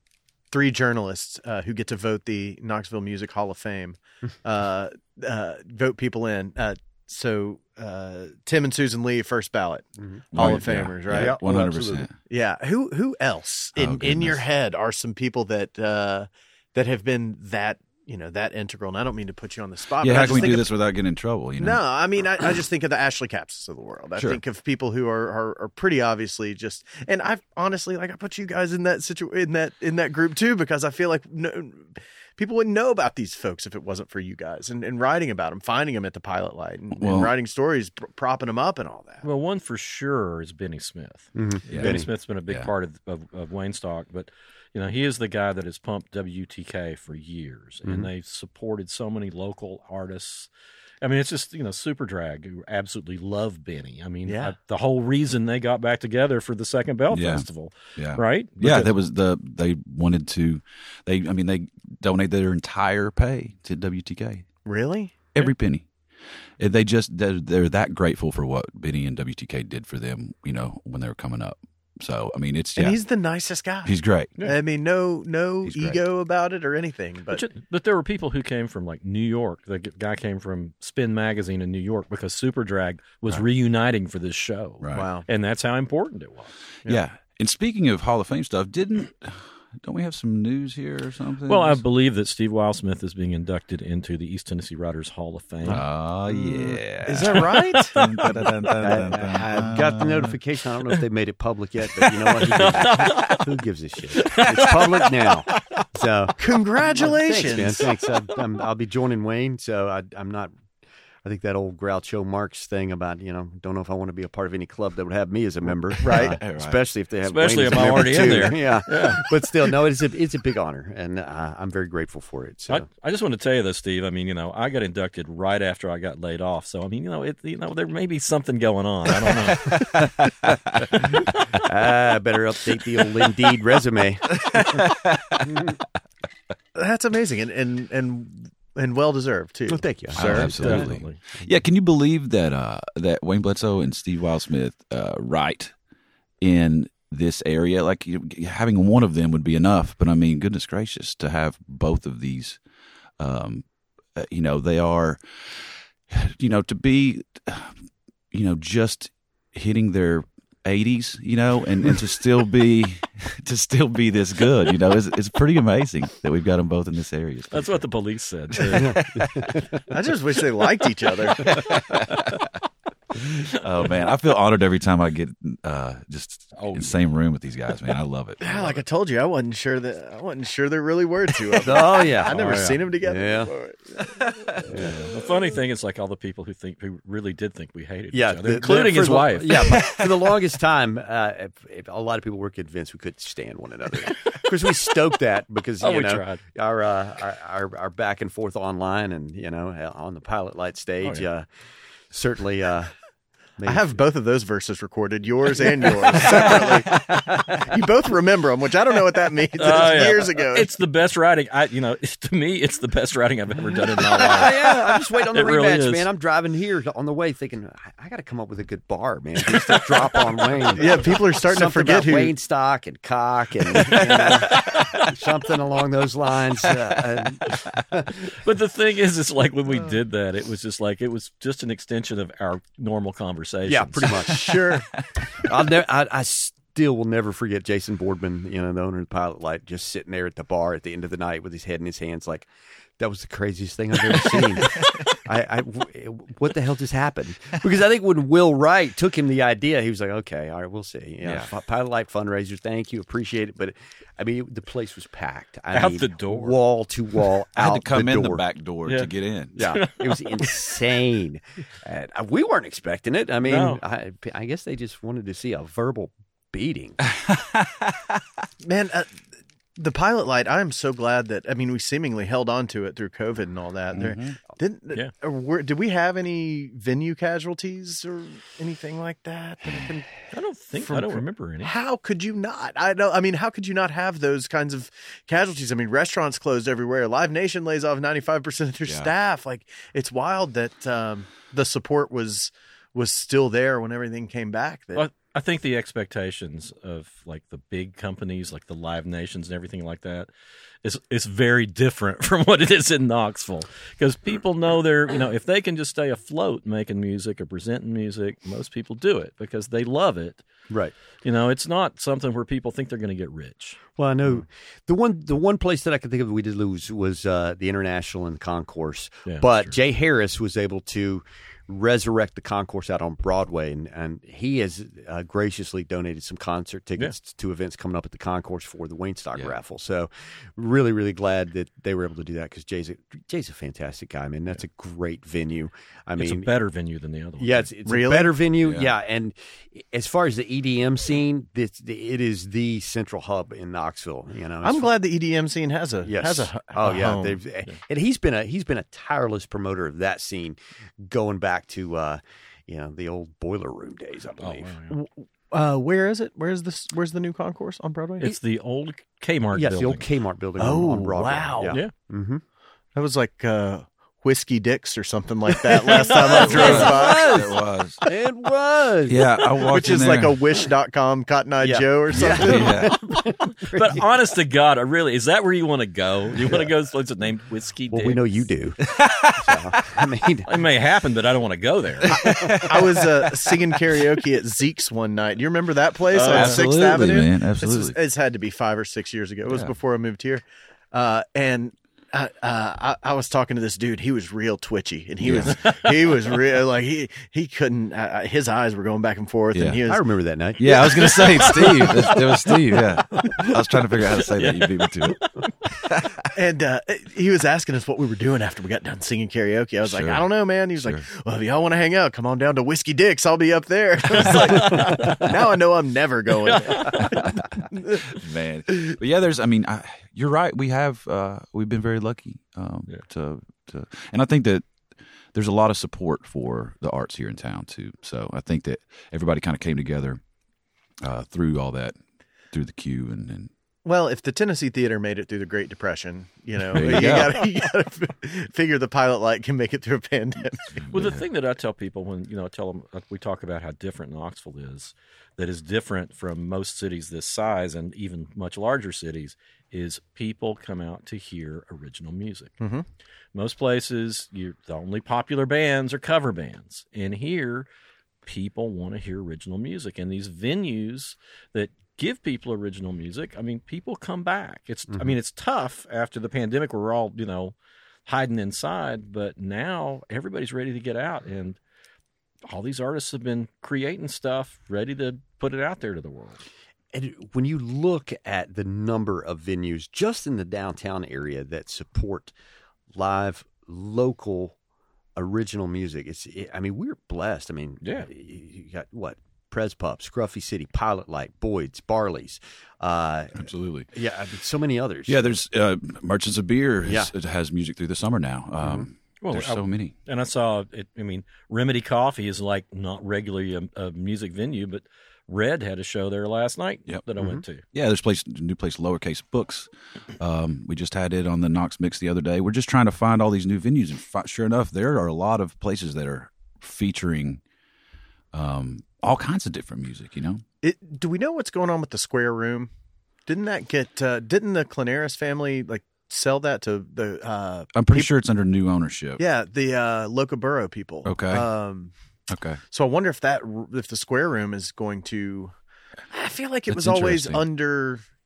[SPEAKER 1] three journalists uh, who get to vote the Knoxville Music Hall of Fame, uh, uh, vote people in. Uh, so uh, Tim and Susan Lee first ballot Hall
[SPEAKER 4] Oh,
[SPEAKER 1] of
[SPEAKER 4] yeah.
[SPEAKER 1] Famers, right?
[SPEAKER 4] One hundred percent.
[SPEAKER 1] Yeah. Who who else in
[SPEAKER 4] Oh,
[SPEAKER 1] in your head are some people that uh, that have been that you know that integral? And I don't mean to put you on the spot.
[SPEAKER 4] Yeah,
[SPEAKER 1] but
[SPEAKER 4] how can we do
[SPEAKER 1] of-
[SPEAKER 4] this without getting in trouble? You know.
[SPEAKER 1] No, I mean, I, I just think of the Ashley Cappses of the world. I
[SPEAKER 4] Sure.
[SPEAKER 1] think of people who are, are, are pretty obviously just, and I've honestly, like, I put you guys in that situ in that in that group too because I feel like no, people wouldn't know about these folks if it wasn't for you guys and, and writing about them, finding them at the pilot light, and,
[SPEAKER 4] Well-
[SPEAKER 1] and writing stories, pr- propping them up, and all that.
[SPEAKER 6] Well, one for sure is Benny Smith. Mm-hmm.
[SPEAKER 4] Yeah.
[SPEAKER 6] Benny Smith's been a big
[SPEAKER 4] Yeah.
[SPEAKER 6] part of, of, of Wayne Stock, but you know he is the guy that has pumped WTK for years, and they've supported so many local artists. I mean, it's just you know Superdrag who absolutely love Benny. I mean,
[SPEAKER 1] Yeah.
[SPEAKER 6] uh, the whole reason they got back together for the second Bell
[SPEAKER 4] Yeah.
[SPEAKER 6] Festival,
[SPEAKER 4] Yeah.
[SPEAKER 6] right?
[SPEAKER 4] Yeah,
[SPEAKER 6] Because-
[SPEAKER 4] that was the they wanted to. They, I mean, they donated their entire pay to WTK,
[SPEAKER 1] Really?
[SPEAKER 4] every penny. And They just they're, they're that grateful for what Benny and WTK did for them. You know, when they were coming up. So I mean, it's
[SPEAKER 1] And he's the nicest guy.
[SPEAKER 4] he's great.
[SPEAKER 1] I mean, no no
[SPEAKER 4] He's great.
[SPEAKER 1] ego about it or anything, but
[SPEAKER 6] But, you- but there were people who came from like New York. The guy came from Spin Magazine in New York because Superdrag was reuniting for this show.
[SPEAKER 4] Right.
[SPEAKER 1] wow.
[SPEAKER 6] And that's how important it was.
[SPEAKER 4] Yeah. And speaking of Hall of Fame stuff, didn't don't we have some news here or something?
[SPEAKER 6] Well, I believe that Steve Wildsmith is being inducted into the East Tennessee Writers Hall of Fame.
[SPEAKER 4] Oh yeah.
[SPEAKER 1] Is that right?
[SPEAKER 5] I, I've got the notification. I don't know if they made it public yet, but you know what? Who gives, a shit? It's public now. So
[SPEAKER 1] Congratulations.
[SPEAKER 5] Thanks, man. Thanks. I, I'm, I'll be joining Wayne, so I, I'm not. I think that old Groucho Marx thing about you know don't know if I want to be a part of any club that would have me as a member,
[SPEAKER 1] Right.
[SPEAKER 5] Uh,
[SPEAKER 4] Right.
[SPEAKER 5] Especially if they have
[SPEAKER 6] Especially
[SPEAKER 5] Wayne as
[SPEAKER 6] if
[SPEAKER 5] a
[SPEAKER 6] I'm
[SPEAKER 5] member,
[SPEAKER 6] already in
[SPEAKER 5] too.
[SPEAKER 6] there.
[SPEAKER 5] Yeah. but still, no, it's a it's a big honor, and uh, I'm very grateful for it. So
[SPEAKER 6] I, I just want to tell you this, Steve. I mean, you know, I got inducted right after I got laid off. So, I mean, you know, it, you know, there may be something going on. I don't know.
[SPEAKER 5] I better update the old Indeed resume.
[SPEAKER 1] That's amazing and and and, and well deserved too.
[SPEAKER 5] Well, thank you.
[SPEAKER 4] Oh,
[SPEAKER 1] Sir,
[SPEAKER 4] absolutely.
[SPEAKER 6] definitely.
[SPEAKER 4] Yeah, can you believe that uh, that Wayne Bledsoe and Steve Wildsmith uh, write in this area? Like you, having one of them would be enough, but I mean, goodness gracious, to have both of these, um, uh, you know, they are, you know, to be, you know, just hitting their 80s, you know, and, and to still be to still be this good, you know, it's, it's pretty amazing that we've got them both in this area.
[SPEAKER 6] That's what the police said. too.
[SPEAKER 1] I just wish they liked each other.
[SPEAKER 4] oh man, I feel honored every time I get uh, just
[SPEAKER 6] Oh,
[SPEAKER 4] in the same room with these guys. Man, I love it.
[SPEAKER 1] Yeah, like I told you, I wasn't sure that I wasn't sure there really were two of them.
[SPEAKER 5] Oh yeah,
[SPEAKER 1] I never
[SPEAKER 5] Oh, yeah.
[SPEAKER 1] seen them together.
[SPEAKER 5] Yeah.
[SPEAKER 1] before.
[SPEAKER 6] the funny thing is, like all the people who think who really did think we hated
[SPEAKER 5] Yeah,
[SPEAKER 6] each other,
[SPEAKER 5] the-
[SPEAKER 6] including
[SPEAKER 5] for
[SPEAKER 6] his
[SPEAKER 5] the-
[SPEAKER 6] wife.
[SPEAKER 5] Yeah, but for the longest time, uh, if, if a lot of people were convinced we couldn't stand one another. Of course, we stoked that because
[SPEAKER 6] Oh,
[SPEAKER 5] you
[SPEAKER 6] we
[SPEAKER 5] know
[SPEAKER 6] tried.
[SPEAKER 5] our, uh, our our our back and forth online and you know on the pilot light stage
[SPEAKER 6] Oh, yeah.
[SPEAKER 5] uh, certainly uh,
[SPEAKER 1] I have both of those verses recorded, yours and yours, separately. you both remember them, which I don't know what that means. It was
[SPEAKER 6] Oh, yeah.
[SPEAKER 1] years ago.
[SPEAKER 6] It's the best writing. I, you know, to me, it's the best writing I've ever done in my life.
[SPEAKER 5] yeah, I'm just waiting on the
[SPEAKER 6] It
[SPEAKER 5] rematch,
[SPEAKER 6] is.
[SPEAKER 5] man. I'm driving here on the way thinking, I, I got to come up with a good bar, man. Just to drop on Wayne.
[SPEAKER 1] yeah, people are starting to forget
[SPEAKER 5] about
[SPEAKER 1] who.
[SPEAKER 5] Wayne Stock and cock and you know, something along those lines. Uh, and-
[SPEAKER 6] But the thing is, it's like when we did that, it was just like it was just an extension of our normal conversation.
[SPEAKER 5] Yeah, pretty much.
[SPEAKER 1] Sure.
[SPEAKER 5] I'll never, I, I still will never forget Jason Boardman, you know, the owner of the Pilot Light, just sitting there at the bar at the end of the night with his head in his hands, like that was the craziest thing I've ever seen. I, I, what the hell just happened? Because I think when Will Wright took him the idea, he was like, "Okay, all right, we'll see." You know,
[SPEAKER 4] Yeah.
[SPEAKER 5] Pilot Light fundraiser, thank you, appreciate it. But I mean, the place was packed. I
[SPEAKER 6] Out
[SPEAKER 5] mean,
[SPEAKER 6] the door.
[SPEAKER 5] wall to wall.
[SPEAKER 4] I had
[SPEAKER 5] out
[SPEAKER 4] to come
[SPEAKER 5] the
[SPEAKER 4] in
[SPEAKER 5] door.
[SPEAKER 4] the back door
[SPEAKER 6] Yeah.
[SPEAKER 4] to get in.
[SPEAKER 5] Yeah, it was insane. And uh, we weren't expecting it. I mean,
[SPEAKER 6] No.
[SPEAKER 5] I, I guess they just wanted to see a verbal beating.
[SPEAKER 1] Man, uh, the pilot light, I am so glad that, I mean, we seemingly held on to it through COVID and all that. There, didn't,
[SPEAKER 6] Yeah.
[SPEAKER 1] or were, did we have any venue casualties or anything like that? that I
[SPEAKER 6] I don't think
[SPEAKER 1] From-
[SPEAKER 6] I don't remember any.
[SPEAKER 1] How could you not? I know. I mean, how could you not have those kinds of casualties? I mean, restaurants closed everywhere. Live Nation lays off ninety five percent of their
[SPEAKER 4] Yeah.
[SPEAKER 1] staff. Like, it's wild that um, the support was was still there when everything came back. That
[SPEAKER 6] Well, I think the expectations of like the big companies, like the Live Nations and everything like that, is is very different from what it is in Knoxville. Because people know they're you know if they can just stay afloat making music or presenting music, most people do it because they love it.
[SPEAKER 5] Right.
[SPEAKER 6] You know, it's not something where people think they're going to get rich.
[SPEAKER 5] Well, I know the one the one place that I could think of we did lose was uh, the International and Concourse,
[SPEAKER 6] Yeah,
[SPEAKER 5] but
[SPEAKER 6] sure.
[SPEAKER 5] Jay Harris was able to resurrect the concourse out on Broadway, and, and he has uh, graciously donated some concert tickets to events coming up at the concourse for the Wayne Stock
[SPEAKER 4] Yeah.
[SPEAKER 5] raffle. So, really, really glad that they were able to do that because Jay's a, Jay's a fantastic guy, man. That's a great venue. I mean
[SPEAKER 6] it's a better venue than the other one.
[SPEAKER 5] yeah, it's, it's
[SPEAKER 1] Really?
[SPEAKER 5] a better venue. Yeah.
[SPEAKER 4] Yeah.
[SPEAKER 5] and as far as the EDM scene, it's, it is the central hub in Knoxville. You know,
[SPEAKER 1] I'm
[SPEAKER 5] It's-
[SPEAKER 1] glad the EDM scene has a
[SPEAKER 5] Yes.
[SPEAKER 1] has a,
[SPEAKER 5] oh
[SPEAKER 1] a
[SPEAKER 5] yeah.
[SPEAKER 1] home.
[SPEAKER 5] They've, and he's been a he's been a tireless promoter of that scene, going back to uh, you know the old boiler room days. I
[SPEAKER 6] Oh,
[SPEAKER 5] believe.
[SPEAKER 6] wow, yeah.
[SPEAKER 1] Uh, where is it? Where's this? Where's the new concourse on Broadway?
[SPEAKER 6] It's the old Kmart
[SPEAKER 5] yes,
[SPEAKER 6] building.
[SPEAKER 5] the old Kmart building.
[SPEAKER 1] Oh,
[SPEAKER 5] on Broadway.
[SPEAKER 1] wow.
[SPEAKER 5] Yeah.
[SPEAKER 6] yeah.
[SPEAKER 5] Mm-hmm.
[SPEAKER 1] that was like uh, whiskey dicks or something like that last time I drove by.
[SPEAKER 4] It was.
[SPEAKER 5] It was.
[SPEAKER 4] Yeah, I walked
[SPEAKER 1] Which
[SPEAKER 4] in
[SPEAKER 1] is
[SPEAKER 4] there.
[SPEAKER 1] like a wish.com Cotton Eye
[SPEAKER 5] Yeah.
[SPEAKER 1] Joe or something.
[SPEAKER 4] yeah.
[SPEAKER 6] But honest to God, I really is that where you want to go? You want to go? What's it named? Whiskey.
[SPEAKER 5] Well, we know you do. so, I mean,
[SPEAKER 6] It may happen, but I don't want to go there.
[SPEAKER 1] I was uh, singing karaoke at Zeke's one night. Do you remember that place
[SPEAKER 6] Oh,
[SPEAKER 1] on Sixth Avenue?
[SPEAKER 4] man,
[SPEAKER 1] This was-
[SPEAKER 4] absolutely.
[SPEAKER 1] it's had to be five or six years ago. It was
[SPEAKER 4] Yeah.
[SPEAKER 1] before I moved here, uh, and. Uh, uh, I, I was talking to this dude. He was real twitchy, and he was he was real like he he couldn't. Uh, his eyes were going back and forth,
[SPEAKER 4] Yeah.
[SPEAKER 1] and he was
[SPEAKER 5] I remember that night.
[SPEAKER 4] Yeah, I was gonna say it's Steve. It it was Steve. Yeah, I was trying to figure out how to say that. You beat me to it.
[SPEAKER 1] and uh, he was asking us what we were doing after we got done singing karaoke. I was like, I don't know, man. He was like, Well, if y'all want to hang out, come on down to Whiskey Dicks. I'll be up there. I was like, now I know I'm never going.
[SPEAKER 4] man. But yeah, there's. I mean, I, you're right. We have. Uh, we've been very lucky um,
[SPEAKER 6] Yeah.
[SPEAKER 4] to to, and I think that there's a lot of support for the arts here in town too. So I think that everybody kind of came together uh, through all that, through the queue, and, and
[SPEAKER 1] Well, if the Tennessee Theater made it through the Great Depression, you know, you,
[SPEAKER 4] you go.
[SPEAKER 1] gotta, you gotta f- figure the pilot light can make it through a pandemic.
[SPEAKER 6] Well, the thing that I tell people when you know I tell them uh, we talk about how different Knoxville is, that is different from most cities this size and even much larger cities, is people come out to hear original music.
[SPEAKER 1] Mhm.
[SPEAKER 6] Most places, you the only popular bands are cover bands, and here, people want to hear original music, and these venues that give people original music, I mean, people come back. It's I mm-hmm. mean, it's tough after the pandemic. We're all you know hiding inside, but now everybody's ready to get out and all these artists have been creating stuff ready to put it out there to the world.
[SPEAKER 5] And when you look at the number of venues just in the downtown area that support live local original music, it's it, I mean we're blessed. I mean,
[SPEAKER 6] Yeah.
[SPEAKER 5] you got what Prez Pup, Scruffy City, Pilot Light, Boyd's, Barley's, uh,
[SPEAKER 4] absolutely.
[SPEAKER 5] yeah, I mean, so many others.
[SPEAKER 4] Yeah, there's uh, Merchants of Beer. Has,
[SPEAKER 5] Yeah.
[SPEAKER 4] it has music through the summer now. Um,
[SPEAKER 6] Well,
[SPEAKER 4] There's
[SPEAKER 6] I-
[SPEAKER 4] so many.
[SPEAKER 6] And I saw it. I mean, Remedy Coffee is like not regularly a, a music venue, but Red had a show there last night
[SPEAKER 4] Yep.
[SPEAKER 6] that I went to.
[SPEAKER 4] Yeah, there's place new place lowercase books. Um, we just had it on the Knox Mix the other day. We're just trying to find all these new venues, and fi- sure enough, there are a lot of places that are featuring um, all kinds of different music. You know,
[SPEAKER 1] It, do we know what's going on with the square room? Didn't that get? Uh, didn't the Clanaris family like sell that to the? Uh,
[SPEAKER 4] I'm pretty sure it's under new ownership.
[SPEAKER 1] Yeah, the uh, Locoboro people.
[SPEAKER 4] Okay.
[SPEAKER 1] Um,
[SPEAKER 4] Okay.
[SPEAKER 1] so I wonder if that if the square room is going to. I feel like it
[SPEAKER 4] That's
[SPEAKER 1] was always
[SPEAKER 4] interesting.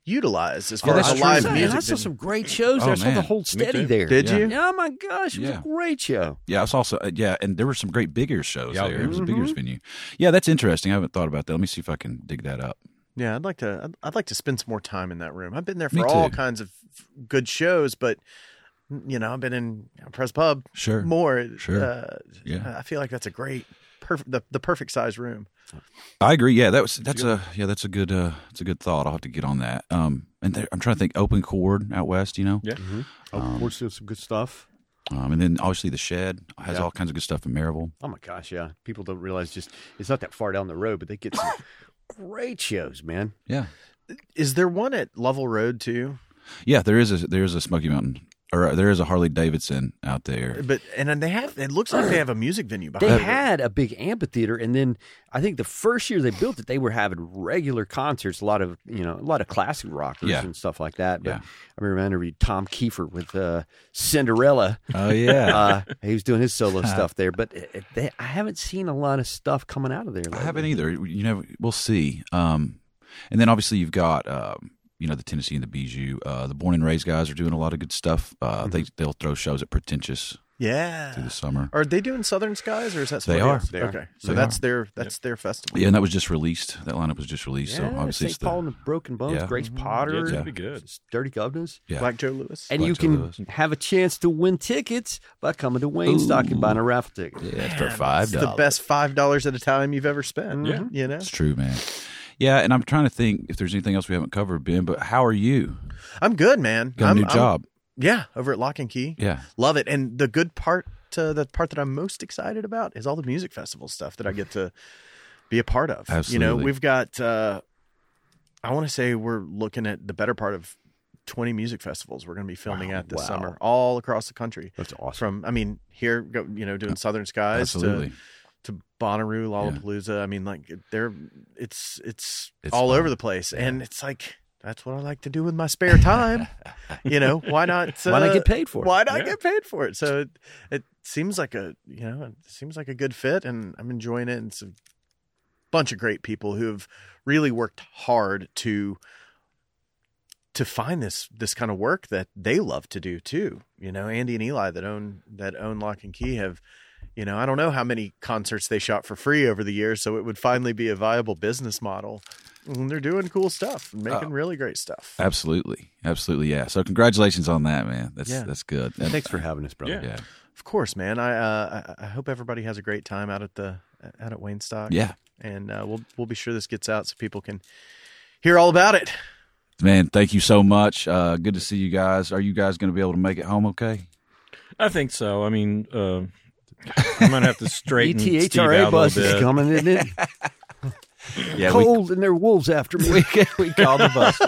[SPEAKER 1] Underutilized as far
[SPEAKER 4] that's
[SPEAKER 1] as a
[SPEAKER 4] true.
[SPEAKER 1] live
[SPEAKER 4] Yeah,
[SPEAKER 1] music.
[SPEAKER 5] I saw some great shows
[SPEAKER 4] Oh,
[SPEAKER 5] there. I saw the
[SPEAKER 4] man.
[SPEAKER 5] whole
[SPEAKER 6] Me
[SPEAKER 5] steady there.
[SPEAKER 1] Did
[SPEAKER 4] Yeah.
[SPEAKER 1] you?
[SPEAKER 5] Yeah, oh my gosh, it was
[SPEAKER 4] Yeah.
[SPEAKER 5] a great show.
[SPEAKER 4] Yeah, I was also uh, yeah, and there were some great bigger shows
[SPEAKER 6] Yeah,
[SPEAKER 4] there. It was a
[SPEAKER 5] mhm.
[SPEAKER 4] bigger venue. Yeah, that's interesting. I haven't thought about that. Let me see if I can dig that up.
[SPEAKER 1] Yeah, I'd like to. I'd, I'd like to spend some more time in that room. I've been there for all kinds of good shows, but you know, I've been in Press Pub
[SPEAKER 4] Sure.
[SPEAKER 1] more.
[SPEAKER 4] Sure.
[SPEAKER 1] Uh,
[SPEAKER 4] Yeah.
[SPEAKER 1] I feel like that's a great, perfect, the, the perfect size room.
[SPEAKER 4] I agree. Yeah, that was that's a yeah, that's a good uh that's a good thought. I'll have to get on that. Um and there, I'm trying to think open chord out west, you know.
[SPEAKER 6] Yeah.
[SPEAKER 5] Oh, of course, there's some good stuff.
[SPEAKER 4] Um and then obviously the shed has
[SPEAKER 5] Yeah.
[SPEAKER 4] all kinds of good stuff in Maryville.
[SPEAKER 5] Oh my gosh, yeah. People don't realize just it's not that far down the road, but they get some great shows, man.
[SPEAKER 4] Yeah.
[SPEAKER 1] Is there one at Lovell Road too?
[SPEAKER 4] Yeah, there is a there is a Smoky Mountain or uh, there is a Harley Davidson out there.
[SPEAKER 1] But and then they have. It looks like they have a music venue
[SPEAKER 5] They
[SPEAKER 1] it.
[SPEAKER 5] had a big amphitheater, and then I think the first year they built it, they were having regular concerts, a lot of you know, a lot of classic rockers
[SPEAKER 4] Yeah.
[SPEAKER 5] and stuff like that. But
[SPEAKER 4] Yeah.
[SPEAKER 5] I remember I interviewed Tom Keifer with uh, Cinderella.
[SPEAKER 4] Oh yeah.
[SPEAKER 5] Uh, he was doing his solo stuff there, but it, it- they, I haven't seen a lot of stuff coming out of there.
[SPEAKER 4] I haven't either. You know, we'll see. Um, and then obviously you've got um, you know the Tennessee and the Bijou. Uh, the Born and Raised guys are doing a lot of good stuff. Uh, They they'll throw shows at Pretentious
[SPEAKER 1] Yeah.
[SPEAKER 4] through the summer.
[SPEAKER 1] Are they doing Southern Skies or is that
[SPEAKER 4] They are.
[SPEAKER 5] They are.
[SPEAKER 1] Okay, so
[SPEAKER 4] They
[SPEAKER 1] that's
[SPEAKER 4] are.
[SPEAKER 1] their that's their festival.
[SPEAKER 4] Yeah, and that was just released. That lineup was just released.
[SPEAKER 5] Yeah,
[SPEAKER 4] so obviously
[SPEAKER 5] St.
[SPEAKER 4] it's the,
[SPEAKER 5] Paul and the Broken Bones,
[SPEAKER 4] Yeah.
[SPEAKER 5] Grace
[SPEAKER 6] Yeah,
[SPEAKER 5] Potter,
[SPEAKER 6] it's
[SPEAKER 4] Yeah.
[SPEAKER 6] gonna be good.
[SPEAKER 5] Dirty Guv'nahs.
[SPEAKER 4] yeah.
[SPEAKER 1] Black Joe Lewis.
[SPEAKER 5] And
[SPEAKER 4] Black
[SPEAKER 5] you
[SPEAKER 4] Joe
[SPEAKER 5] can
[SPEAKER 4] Lewis.
[SPEAKER 5] have a chance to win tickets by coming to Wayne Stock and buying a raffle ticket.
[SPEAKER 4] Yeah, it's for five
[SPEAKER 1] It's the best five dollars at a time you've ever spent.
[SPEAKER 6] Yeah.
[SPEAKER 1] you know.
[SPEAKER 4] It's true, man. Yeah, and I'm trying to think if there's anything else we haven't covered, Ben. But how are you?
[SPEAKER 1] I'm good, man.
[SPEAKER 4] Got a
[SPEAKER 1] I'm,
[SPEAKER 4] new
[SPEAKER 1] I'm-
[SPEAKER 4] job?
[SPEAKER 1] yeah, over at Lock and Key.
[SPEAKER 4] Yeah.
[SPEAKER 1] Love it. And the good part, uh, the part that I'm most excited about is all the music festival stuff that I get to be a part of. Absolutely. You know, we've got, uh, I want to say we're looking at the better part of 20 music festivals we're going to be filming
[SPEAKER 5] Wow,
[SPEAKER 1] at this
[SPEAKER 5] wow.
[SPEAKER 1] summer all across the country.
[SPEAKER 5] That's awesome.
[SPEAKER 1] From, I mean, here, go, you know, doing Southern Skies
[SPEAKER 4] Absolutely.
[SPEAKER 1] to to Bonnaroo, Lollapalooza. I mean, like they're it's it's,
[SPEAKER 4] It's
[SPEAKER 1] all
[SPEAKER 4] fun.
[SPEAKER 1] over the place, and it's like that's what I like to do with my spare time. you know, why not?
[SPEAKER 5] Why not
[SPEAKER 1] uh,
[SPEAKER 5] get paid for it?
[SPEAKER 1] Why not
[SPEAKER 6] Yeah.
[SPEAKER 1] get paid for it? So it, it seems like a you know it seems like a good fit, and I'm enjoying it. And it's a bunch of great people who have really worked hard to to find this this kind of work that they love to do too. You know, Andy and Eli that own that own Lock and Key have. You know, I don't know how many concerts they shot for free over the years, so it would finally be a viable business model. And they're doing cool stuff and making
[SPEAKER 4] Oh.
[SPEAKER 1] really great stuff.
[SPEAKER 4] Absolutely. Absolutely. Yeah. So congratulations on that, man. That's
[SPEAKER 1] Yeah.
[SPEAKER 4] that's good.
[SPEAKER 5] Thanks for having us, brother.
[SPEAKER 6] Yeah.
[SPEAKER 4] Yeah.
[SPEAKER 1] Of course, man. I uh, I I hope everybody has a great time out at the out at Wayne Stock.
[SPEAKER 4] Yeah.
[SPEAKER 1] and uh, we'll we'll be sure this gets out so people can hear all about it.
[SPEAKER 4] Man, thank you so much. Uh, good to see you guys. Are you guys going to be able to make it home okay?
[SPEAKER 6] I think so. I mean, uh, gonna have to straighten Steve
[SPEAKER 5] ETHRA
[SPEAKER 6] out a
[SPEAKER 5] bus is coming, isn't it?
[SPEAKER 4] Yeah,
[SPEAKER 5] Cold, and there are wolves after me.
[SPEAKER 4] we, we called the bus.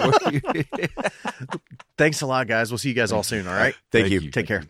[SPEAKER 1] Thanks a lot, guys. We'll see you guys all soon. All right.
[SPEAKER 5] Thank
[SPEAKER 4] Thank
[SPEAKER 5] you.
[SPEAKER 4] you.
[SPEAKER 1] Take care.